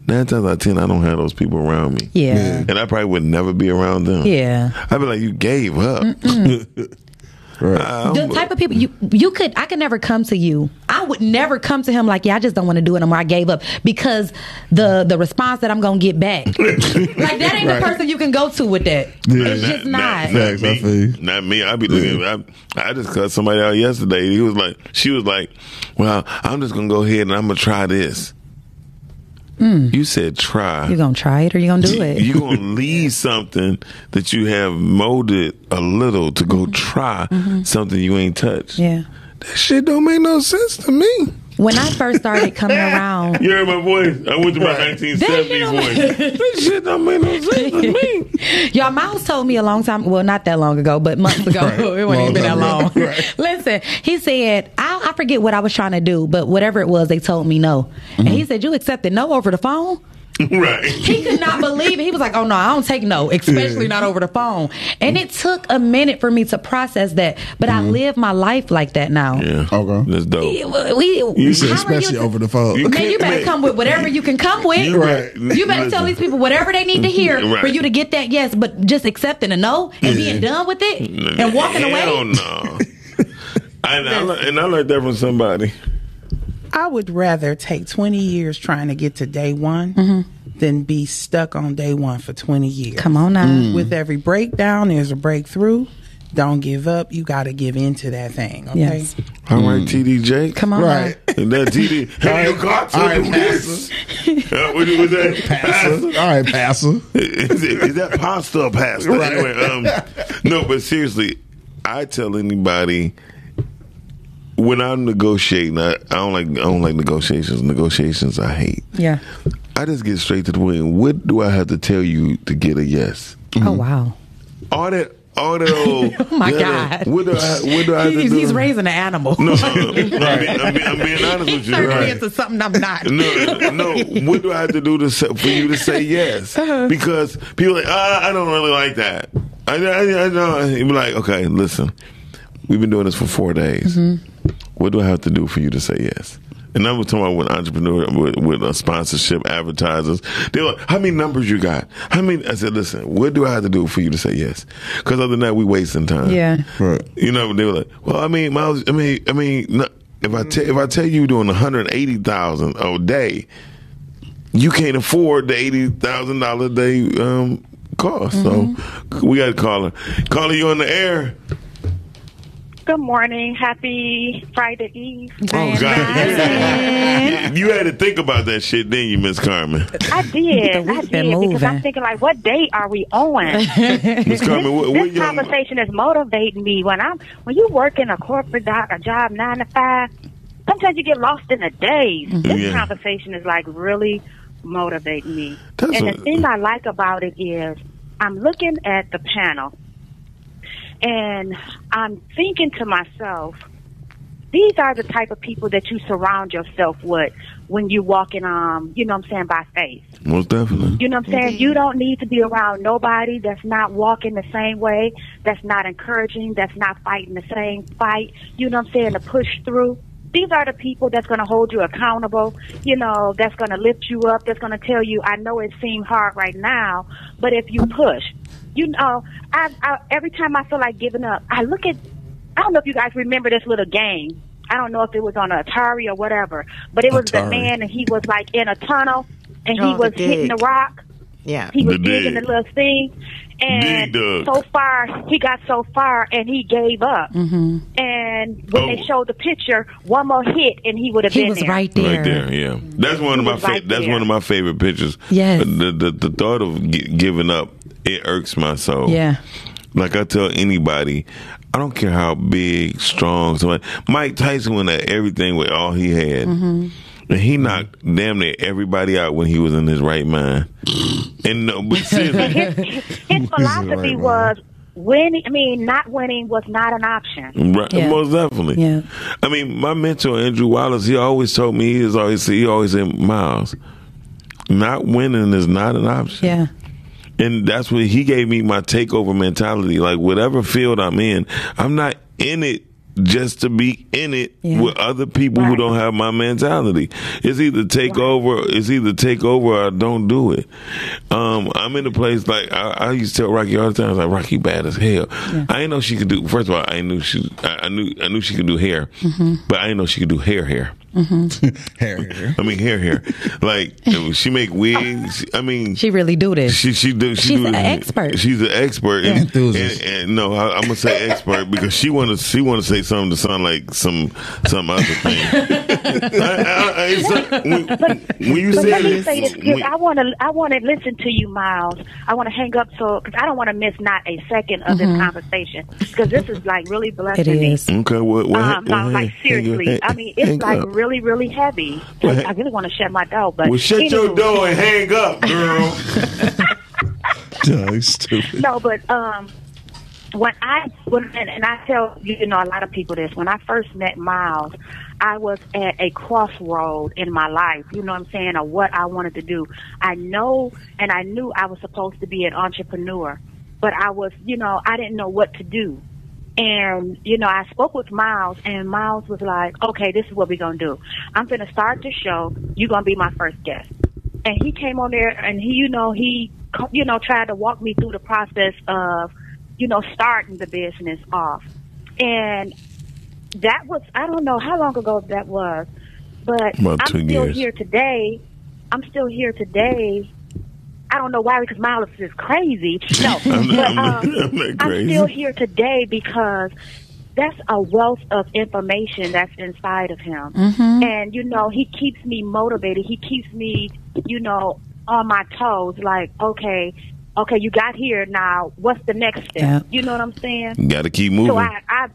nine times out of ten, I don't have those people around me. Yeah. And I probably would never be around them. Yeah. I'd be like, you gave up. [laughs] Right. I'm- The type of people you you could I could never come to you. I would never come to him like, yeah, I just don't want to do it anymore. I gave up because the the response that I'm gonna get back, [laughs] like that ain't Right. the person you can go to with that. It's just not. Facts, I feel you. me. Not me. I'd be looking. I, I just cut somebody out yesterday. He was like, she was like, well, I'm just gonna go ahead and I'm gonna try this. You said try. You're gonna try it or you're gonna do it? You're gonna leave [laughs] something that you have molded a little to go try something you ain't touched. Mm-hmm. yeah. That shit don't make no sense to me. When I first started coming [laughs] around, You heard my voice? I went to my That 1970s shit voice. [laughs] That shit don't make no sense to me. [laughs] Y'all, Miles told me a long time, well, not that long ago, but months ago. Right. it wasn't even been that Long long. time ago. Right. Listen, he said, I, I forget what I was trying to do, but whatever it was, they told me no. And he mm-hmm. said, You accepted no over the phone? [laughs] right. He could not believe it. He was like, "Oh no, I don't take no, especially Yeah. not over the phone." And it took a minute for me to process that, but I mm-hmm. live my life like that now. Yeah. Okay. That's dope. We, You said how are you especially over the phone. You Man, you better Man. come with whatever you can come with. You Right. You better tell these people whatever they need to hear [laughs] Right. for you to get that yes, but just accepting a no and being done with it and walking Hell away. no. and, [laughs] I, lear- and I learned that from somebody. I would rather take 20 years trying to get to day one Mm-hmm. than be stuck on day one for 20 years. Come on now. With every breakdown, there's a breakthrough. Don't give up. You got to give into that thing. Okay. Yes. All right, TD Jake. Come on. Right. And that TD. Have [laughs] you got to All right, do this? Uh, what was that? Passer. All right, passer. is, it, is that pasta or pasta? Right. Anyway, um, no, but seriously, I tell anybody when I'm negotiating, I, I don't like I don't like negotiations. Negotiations I hate. Yeah. I just get straight to the point. What do I have to tell you to get a yes? Oh wow. All that, all that old. [laughs] Oh my yeah, God. What do I? What do I He's, do? he's raising an animal. No, [laughs] I'm, [laughs] being, I'm, being, I'm being honest with you. Turning me into something I'm not. No, no. What do I have to do to say, for you to say yes? Uh-huh. Because people are like, ah, I don't really like that. I, I, I know. You be like, okay, listen. We've been doing this for four days. Mm-hmm. What do I have to do for you to say yes? And I was talking about with entrepreneur, with, with uh, sponsorship, advertisers. They're like, how many numbers you got? How many? I said, listen, what do I have to do for you to say yes? Because other than that, we wasting time. Yeah. Right. You know, they were like, "Well, I mean, Miles, I mean, I mean, no, if I tell if I tell you you're doing one hundred eighty thousand a day, you can't afford the eighty thousand dollar a day um, cost. So we got to call her. Call her, you on the air. Good morning. Happy Friday Eve. Oh God, you, [laughs] you had to think about that shit, didn't you, Miss Carmen? I did. I did been because. I'm thinking like, what date are we on? [laughs] Miss Carmen, what, what this conversation is motivating me when I'm when you work in a corporate doc, a job nine to five. Sometimes you get lost in the days. Mm-hmm. This Yeah. conversation is like really motivating me. That's and what- the thing I like about it is I'm looking at the panel and I'm thinking to myself, these are the type of people that you surround yourself with when you walking um, you know what I'm saying, by faith. most definitely. You know what I'm saying? You don't need to be around nobody that's not walking the same way, that's not encouraging, that's not fighting the same fight. You know what I'm saying? To push through. These are the people that's going to hold you accountable, you know, that's going to lift you up, that's going to tell you, I know it seems hard right now, but if you push, you know, I, I, every time I feel like giving up, I look at, I don't know if you guys remember this little game. I don't know if it was on Atari or whatever, but it was the man and he was like in a tunnel and he Oh, the was hitting the rock. Yeah. He was The digging dig. the little thing, and Dig dug. so far he got so far, and he gave up. Mm-hmm. And when Oh. they showed the picture, one more hit, and he would have He been was there. right there. Right there, yeah. That's one of my was fa- right that's there. one of my favorite pictures. Yes. The the, the thought of gi- giving up it irks my soul. Yeah. Like I tell anybody, I don't care how big, strong. Somebody, Mike Tyson went at everything with all he had, Mm-hmm. and he knocked damn near everybody out when he was in his right mind. And no, but [laughs] seriously, His philosophy right, [laughs] was winning. I mean, not winning was not an option. Right, Yeah. most definitely. Yeah. I mean, my mentor Andrew Wallace, he always told me he is always he always said, Miles, not winning is not an option. Yeah. And that's what he gave me my takeover mentality. Like whatever field I'm in, I'm not in it just to be in it Yeah. with other people who don't have my mentality. It's either take over, it's either take over or don't do it. Um, I'm in a place like I, I used to tell Rocki all the time. I was like Rocki bad as hell. I didn't know she could do. First of all, I knew she. I, I knew I knew she could do hair, but I didn't know she could do hair hair. [laughs] Hair, hair. I mean hair hair. Like she make wigs. I mean [laughs] She really do this. she she do she She's do an it- expert. She's an expert. And, Enthusiast. and, and no, I, I'm gonna say expert because she want to she want to say something to sound like some some other thing. [laughs] I, I, I, it's not- when, when you But say let me this, say this when- I want to. I want to listen to you, Miles. I want to hang up so because I don't want to miss not a second of this conversation because this is like really blessing Mm-hmm. It me. okay, what, what, Um, no, what, like hang- seriously. hang- I mean, it's hang like up. Really, really heavy. Well, I really want to shut my door, but Well, shut your anywho. door and hang up, girl. [laughs] [laughs] Duh, stupid. No, but um, when I when and, and I tell you know a lot of people this. When I first met Miles, I was at a crossroad in my life. You know what I'm saying, or what I wanted to do. I know, and I knew I was supposed to be an entrepreneur, but I was, you know, I didn't know what to do. And, you know, I spoke with Miles and Miles was like, okay, this is what we're going to do. I'm going to start the show. You're going to be my first guest. And he came on there and he, you know, he, you know, tried to walk me through the process of, you know, starting the business off. And that was, I don't know how long ago that was, but About I'm still years. here today. I'm still here today. I don't know why because Miles is crazy. No, I'm, [laughs] but, I'm, um, I'm I'm still here today because that's a wealth of information that's inside of him. And, you know, he keeps me motivated. He keeps me, you know, on my toes. Like, okay, okay, you got here now. What's the next step? Yeah. You know what I'm saying? Got to keep moving. So I, I,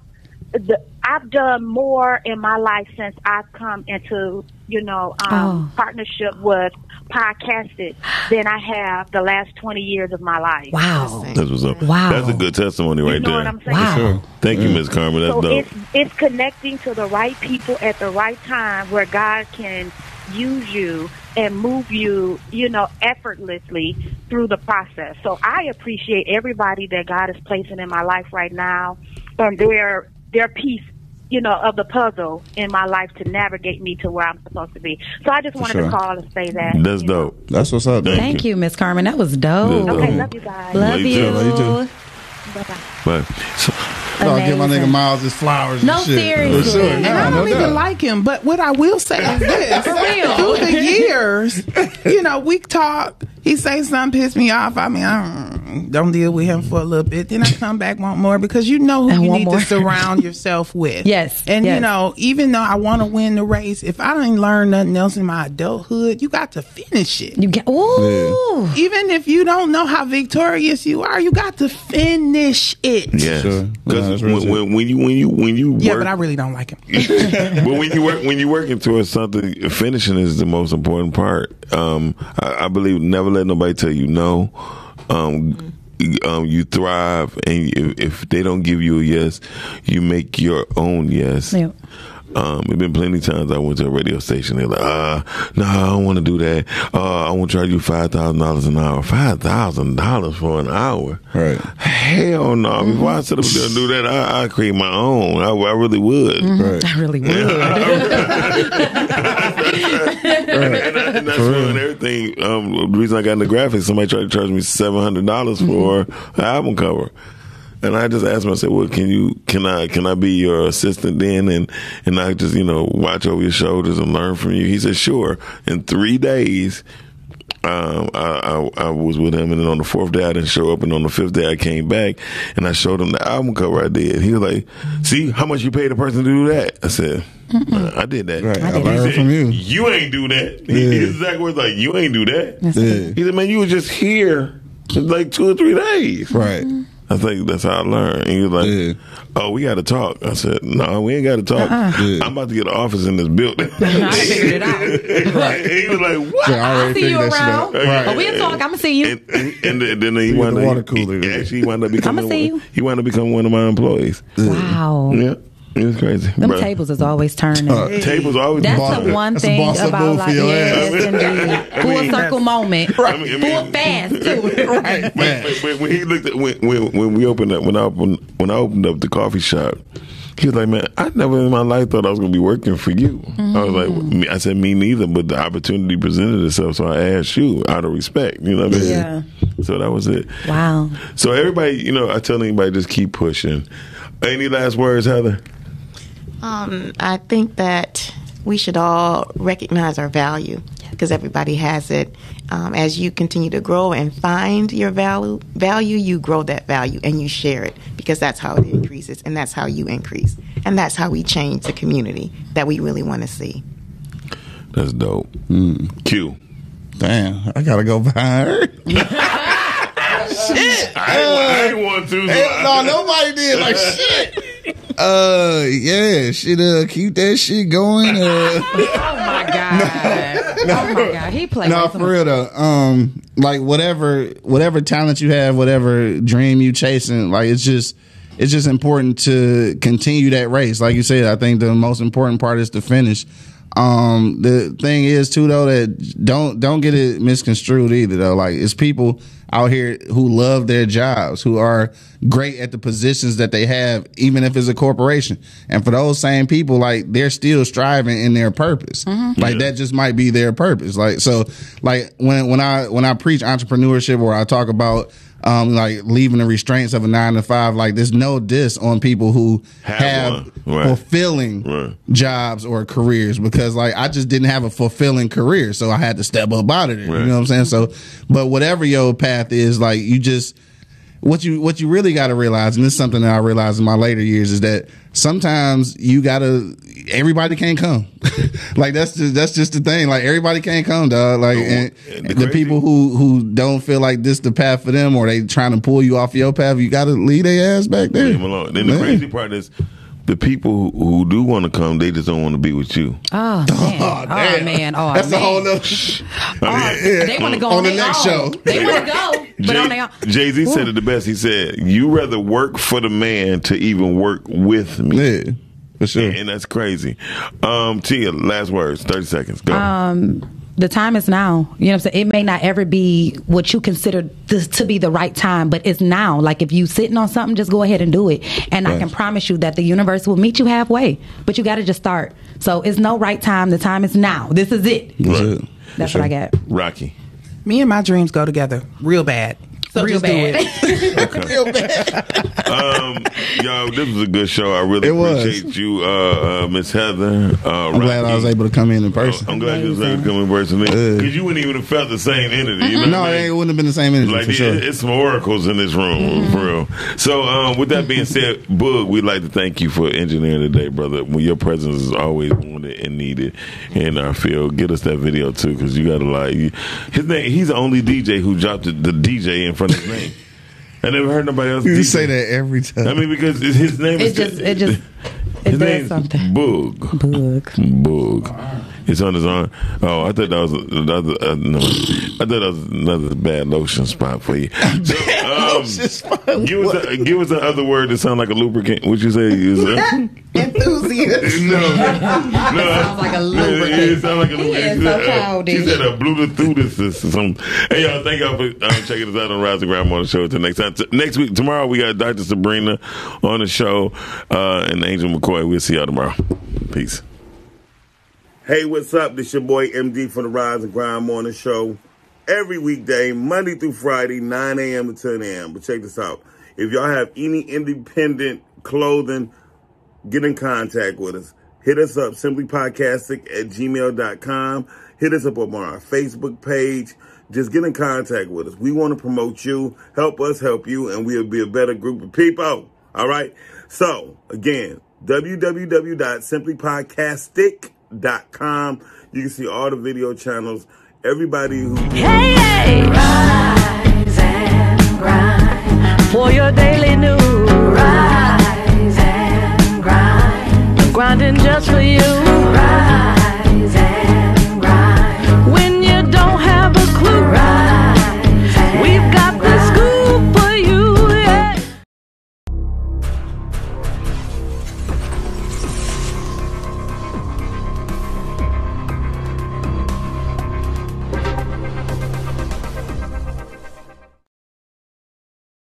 the, I've done more in my life since I've come into, you know, um, Oh. partnership with Podcastic than I have the last 20 years of my life. Wow. That's what's up. Wow. That's a good testimony right You know there. what I'm saying? Wow. Sure. Thank you, Miss Carmen. That's So dope. it's it's connecting to the right people at the right time where God can use you and move you, you know, effortlessly through the process. So I appreciate everybody that God is placing in my life right now and their their piece, you know, of the puzzle in my life to navigate me to where I'm supposed to be. So I just wanted sure. to call and say that. That's you know. dope. That's what's up. though. Thank you, Miss Carmen. That was dope. That's Okay, dope. love you guys. Love Love you you. too. Love you too. Bye bye. But so, No, give my nigga Miles his flowers. No, and shit. seriously. For sure. And And Nah, I don't even doubt. like him, but what I will say is [laughs] this: For real. through the years, you know, we talk. He say something piss me off. I mean, I don't, don't deal with him for a little bit. Then I come back want more because you know who And you need more. to surround [laughs] yourself with. Yes, and you know, even though I want to win the race, if I didn't learn nothing else in my adulthood, you got to finish it. You get ooh. Even if you don't know how victorious you are, you got to finish it. yes. Because No, that's when, when, when you when you when you Yeah, work, but I really don't like him. [laughs] but when you work when you're working towards something, finishing is the most important part. Um, I, I believe never let nobody tell you no. Um, um, you thrive, and if, if they don't give you a yes, you make your own yes. Yeah. Um, there's been plenty of times I went to a radio station. They're like, uh, no, I don't want to do that. Uh, I want to charge you five thousand dollars an hour. Five thousand dollars for an hour? Right. Hell no! Before I sit up there and do that, I, I create my own. I, I really would. Right. I really would. [laughs] and, I, and that's when everything. Um, the reason I got into graphics, somebody tried to charge me seven hundred dollars for an album cover, and I just asked him. I said, "Well, can you? Can I? Can I be your assistant then? And and I just you know watch over your shoulders and learn from you." He said, "Sure." In three days. Um, I, I I was with him, and then on the fourth day I didn't show up, and on the fifth day I came back, and I showed him the album cover I did. He was like, "See how much you paid a person to do that?" I said, "I did that." Right. I did He learned said, from you. You ain't do that. He, Yeah. His exact words like, "You ain't do that." Yeah. He said, "Man, you was just here for like two or three days." Right. I think that's how I learned. And he was like, Yeah. "Oh, we got to talk." I said, "No, we ain't got to talk. Uh-uh. Yeah. I'm about to get an office in this building." [laughs] Uh-huh. I figured it out. [laughs] right. He was like, "What?" So I I'll see you figured that shit around. out. Right. But we'll talk. I'm gonna see you. And, and, and then he at wound the up water cooler. He, actually, he wound up becoming. see you. He wound up becoming one of my employees. Wow. Yeah, it was crazy. Them Bruh. tables is always turning. Uh, tables always. That's Boss- the one thing about like for your yes, ass. indeed. [laughs] Full circle moment. I mean- I mean- Full [laughs] fast too. [laughs] Right. But, Man. but, but when he looked at when, when when we opened up when I opened when I opened up the coffee shop, he was like, "Man, I never in my life thought I was going to be working for you." I was like, mm-hmm. me, "I said me neither," but the opportunity presented itself, so I asked you out of respect. You know what I mean? Yeah. So that was it. Wow. So everybody, you know, I tell anybody just keep pushing. Any last words, Heather? Um, I think that we should all recognize our value because everybody has it. Um, as you continue to grow and find your value, value, you grow that value and you share it because that's how it increases and that's how you increase and that's how we change the community that we really want to see. That's dope. Q. Damn. I gotta go behind her. [laughs] I, I ain't want to. so I- no, nobody did. Like shit. Uh, yeah, shit. Uh, keep that shit going. Uh, [laughs] Oh my god. Oh my god. He played. no, for real though. Um, like whatever, whatever talent you have, whatever dream you chasing, like it's just, it's just important to continue that race. Like you said, I think the most important part is to finish. Um, the thing is too though that don't don't get it misconstrued either though. Like it's people out here who love their jobs, who are great at the positions that they have, even if it's a corporation. And for those same people, like they're still striving in their purpose. Like that just might be their purpose. Like so, like when when I when I preach entrepreneurship or I talk about um like leaving the restraints of a nine to five, like there's no diss on people who Have have. Right. fulfilling Right. jobs or careers because like I just didn't have a fulfilling career, so I had to step up out of there. Right. You know what I'm saying? So, but whatever your path is, like you just what you what you really got to realize, and this is something that I realized in my later years, is that sometimes you gotta everybody can't come. [laughs] like that's just that's just the thing. Like everybody can't come, dog. Like and and the, the people who who don't feel like this the path for them, or they trying to pull you off your path, you got to lead their ass back there. Leave him alone. Then the Man. crazy part is the people who, who do want to come, they just don't want to be with you. Oh, man. [laughs] Oh, damn. man. Oh, That's man. a whole nother. Oh, they want to [laughs] go on, On the next own. show. They want to go, but on their own. Jay Z said it the best. He said, "You rather work for the man to even work with me." Yeah, for sure. And that's crazy. Um, Tia, last words, thirty seconds. Go. Um, the time is now. You know what I'm saying? It may not ever be what you consider this to be the right time, but it's now. Like if you sitting on something, just go ahead and do it. And I can promise you that the universe will meet you halfway. But you got to just start. So it's no right time. The time is now. This is it. That's it. That's what I got. Rocki. Me and my dreams go together real bad. So Real just do bad. it. [laughs] Um, yo, this was a good show. I really It was. appreciate you, uh, uh, Miss Heather. Uh, I'm glad I was able to come in in person. I'm glad you was able to come in person because you wouldn't even have felt the same energy. You know no, what I it wouldn't have been the same energy Like for sure. it's some oracles in this room, for real. So, um, with that being said, Boog, we'd like to thank you for engineering today, brother. Well, your presence is always wanted and needed in our field. Get us that video too, because you got to like his name. He's the only DJ who dropped the, the DJ in front of his name. I never heard nobody else. You DJ. say that every time. I mean, because his name It is just, it just, it his does name's something. Boog. Boog. Boog. It's on his arm. Oh, I thought that was another. Uh, no, I thought that was another bad lotion spot for you. [laughs] So, um, give us a, give us another word that sounds like a lubricant. What you say? Is uh, Enthusiast. [laughs] no, [laughs] no. sounds like a lubricant. It sounds like a He lubricant. so Uh. She said a Bluetooth or something. Hey y'all, thank y'all for um, checking us out on Rise on the show. Until next time. T- next week, tomorrow we got Dr. Sabrina on the show uh, and Angel McCoy. We'll see y'all tomorrow. Peace. Hey, what's up? This your boy MD for the Rise and Grind Morning Show. Every weekday, Monday through Friday, 9 a.m. to 10 a.m. But check this out. If y'all have any independent clothing, get in contact with us. Hit us up, simplypodcastic at gmail.com. Hit us up on our Facebook page. Just get in contact with us. We want to promote you, help us help you, and we'll be a better group of people. All right? So, again, www.simplypodcastic.com. You can see all the video channels. Everybody who Hey, hey. Rise and grind. For your daily news. Rise and grind. Grinding just for you. Rise and